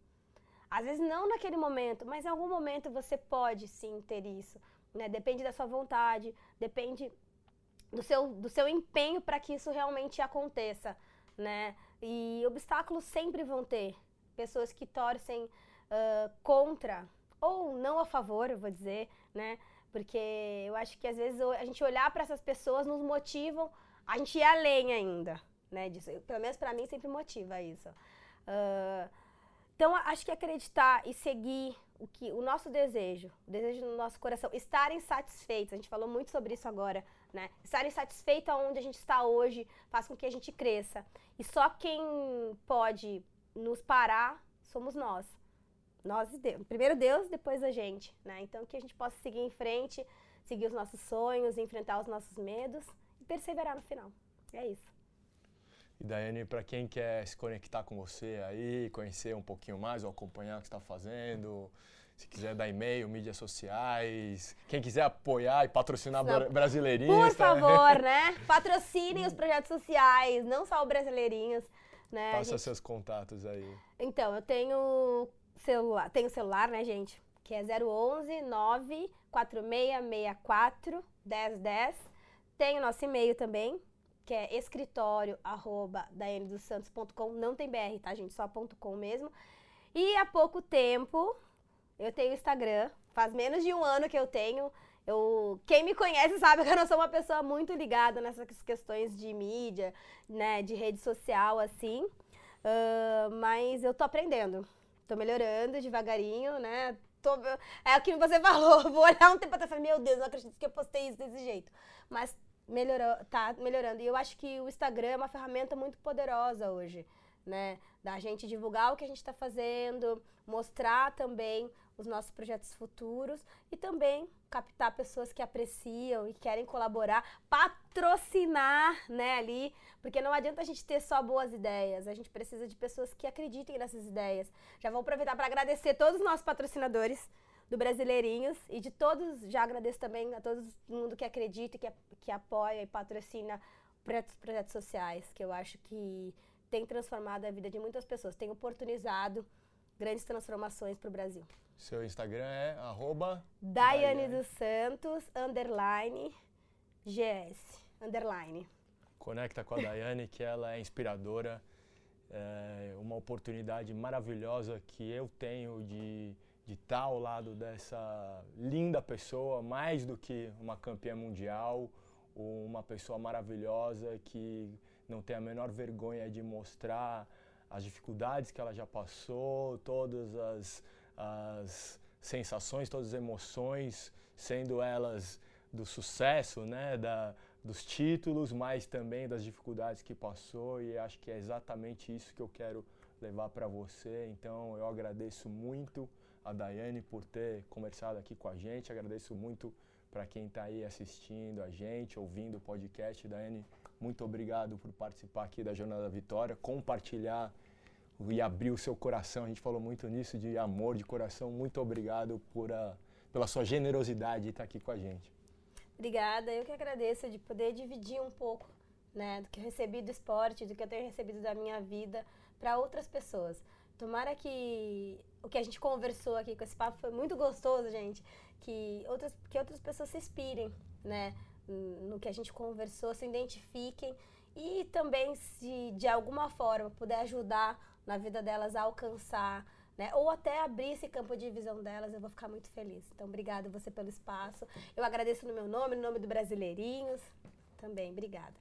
Às vezes não naquele momento, mas em algum momento você pode sim ter isso. Né? Depende da sua vontade, depende do seu, do seu empenho para que isso realmente aconteça. Né? E obstáculos sempre vão ter. Pessoas que torcem uh, contra ou não a favor, eu vou dizer, né? Porque eu acho que às vezes a gente olhar para essas pessoas nos motivam a gente ir além ainda, né? Disso. Pelo menos para mim sempre motiva isso. Uh, então, acho que acreditar e seguir o que o nosso desejo, o desejo do nosso coração, estarem satisfeitos. A gente falou muito sobre isso agora, né? Estarem satisfeitos aonde a gente está hoje faz com que a gente cresça. E só quem pode nos parar somos nós. Nós e Deus. Primeiro Deus, depois a gente, né? Então que a gente possa seguir em frente, seguir os nossos sonhos, enfrentar os nossos medos e perseverar no final. É isso. E Daiane, para quem quer se conectar com você aí, conhecer um pouquinho mais ou acompanhar o que está fazendo, se quiser dar e-mail, mídias sociais, quem quiser apoiar e patrocinar não. Brasileirinhos. Por tá? favor, né? Patrocinem os projetos sociais, não só o Brasileirinhos. Né? Passa gente... seus contatos aí. Então, eu tenho celular, tenho celular, né, gente? Que é 011 94664 1010. Tenho nosso e-mail também, que é escritório@daenedosantos.com, não tem BR, tá, gente? Só .com mesmo. E há pouco tempo eu tenho Instagram, faz menos de um ano que eu tenho. Eu, quem me conhece sabe que eu não sou uma pessoa muito ligada nessas questões de mídia, né, de rede social, assim. Uh, mas eu tô aprendendo, tô melhorando devagarinho, né? Tô, é o que você falou, vou olhar um tempo atrás e falar, meu Deus, não acredito que eu postei isso desse jeito. Mas melhorou, tá melhorando. E eu acho que o Instagram é uma ferramenta muito poderosa hoje, né? Da gente divulgar o que a gente está fazendo, mostrar também os nossos projetos futuros e também captar pessoas que apreciam e querem colaborar, patrocinar, né, ali, porque não adianta a gente ter só boas ideias, a gente precisa de pessoas que acreditem nessas ideias. Já vou aproveitar para agradecer todos os nossos patrocinadores, do Brasileirinhos e de todos, já agradeço também a todo mundo que acredita, que, que apoia e patrocina projetos, projetos sociais, que eu acho que tem transformado a vida de muitas pessoas, tem oportunizado grandes transformações para o Brasil. Seu Instagram é arroba... Daiane dos Santos, underline, GS, underline. Conecta com a Daiane, que ela é inspiradora, é uma oportunidade maravilhosa que eu tenho de de estar ao lado dessa linda pessoa, mais do que uma campeã mundial, uma pessoa maravilhosa que não tem a menor vergonha de mostrar as dificuldades que ela já passou, todas as, as sensações, todas as emoções, sendo elas do sucesso, né, da, dos títulos, mas também das dificuldades que passou e acho que é exatamente isso que eu quero levar para você. Então eu agradeço muito a Daiane por ter conversado aqui com a gente. Agradeço muito para quem está aí assistindo a gente, ouvindo o podcast. Daiane, muito obrigado por participar aqui da Jornada da Vitória, compartilhar e abrir o seu coração. A gente falou muito nisso de amor, de coração. Muito obrigado por a, pela sua generosidade de estar aqui com a gente. Obrigada, eu que agradeço de poder dividir um pouco né, do que eu recebi do esporte, do que eu tenho recebido da minha vida para outras pessoas. Tomara que o que a gente conversou aqui com esse papo foi muito gostoso, gente. Que outras, que outras pessoas se inspirem, né? No que a gente conversou, se identifiquem e também se de alguma forma puder ajudar na vida delas a alcançar, né? Ou até abrir esse campo de visão delas, eu vou ficar muito feliz. Então, obrigada você pelo espaço. Eu agradeço no meu nome, no nome do Brasileirinhos. Também, obrigada.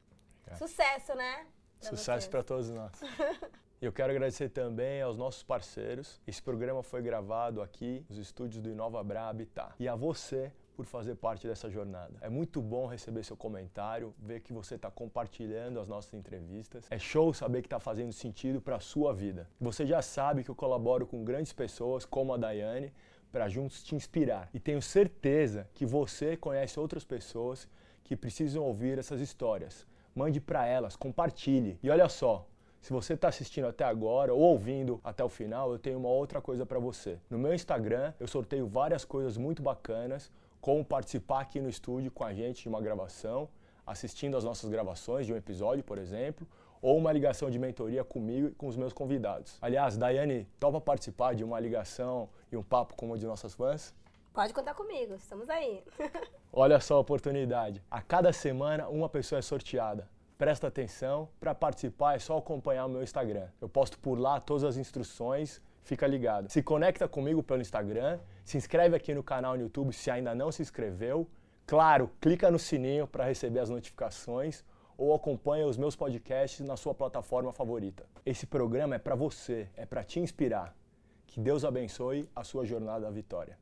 Sucesso, né? Pra Sucesso para todos nós. E eu quero agradecer também aos nossos parceiros. Esse programa foi gravado aqui nos estúdios do Inova Bra Habitat. E a você por fazer parte dessa jornada. É muito bom receber seu comentário, ver que você está compartilhando as nossas entrevistas. É show saber que está fazendo sentido para a sua vida. Você já sabe que eu colaboro com grandes pessoas como a Daiane para juntos te inspirar. E tenho certeza que você conhece outras pessoas que precisam ouvir essas histórias. Mande para elas, compartilhe. E olha só, se você está assistindo até agora ou ouvindo até o final, eu tenho uma outra coisa para você. No meu Instagram, eu sorteio várias coisas muito bacanas como participar aqui no estúdio com a gente de uma gravação, assistindo às nossas gravações de um episódio, por exemplo, ou uma ligação de mentoria comigo e com os meus convidados. Aliás, Daiane, topa participar de uma ligação e um papo como o de nossas fãs? Pode contar comigo, estamos aí. Olha só a oportunidade. A cada semana, uma pessoa é sorteada. Presta atenção, para participar é só acompanhar o meu Instagram. Eu posto por lá todas as instruções, fica ligado. Se conecta comigo pelo Instagram, se inscreve aqui no canal no YouTube se ainda não se inscreveu. Claro, clica no sininho para receber as notificações ou acompanha os meus podcasts na sua plataforma favorita. Esse programa é para você, é para te inspirar. Que Deus abençoe a sua jornada à vitória.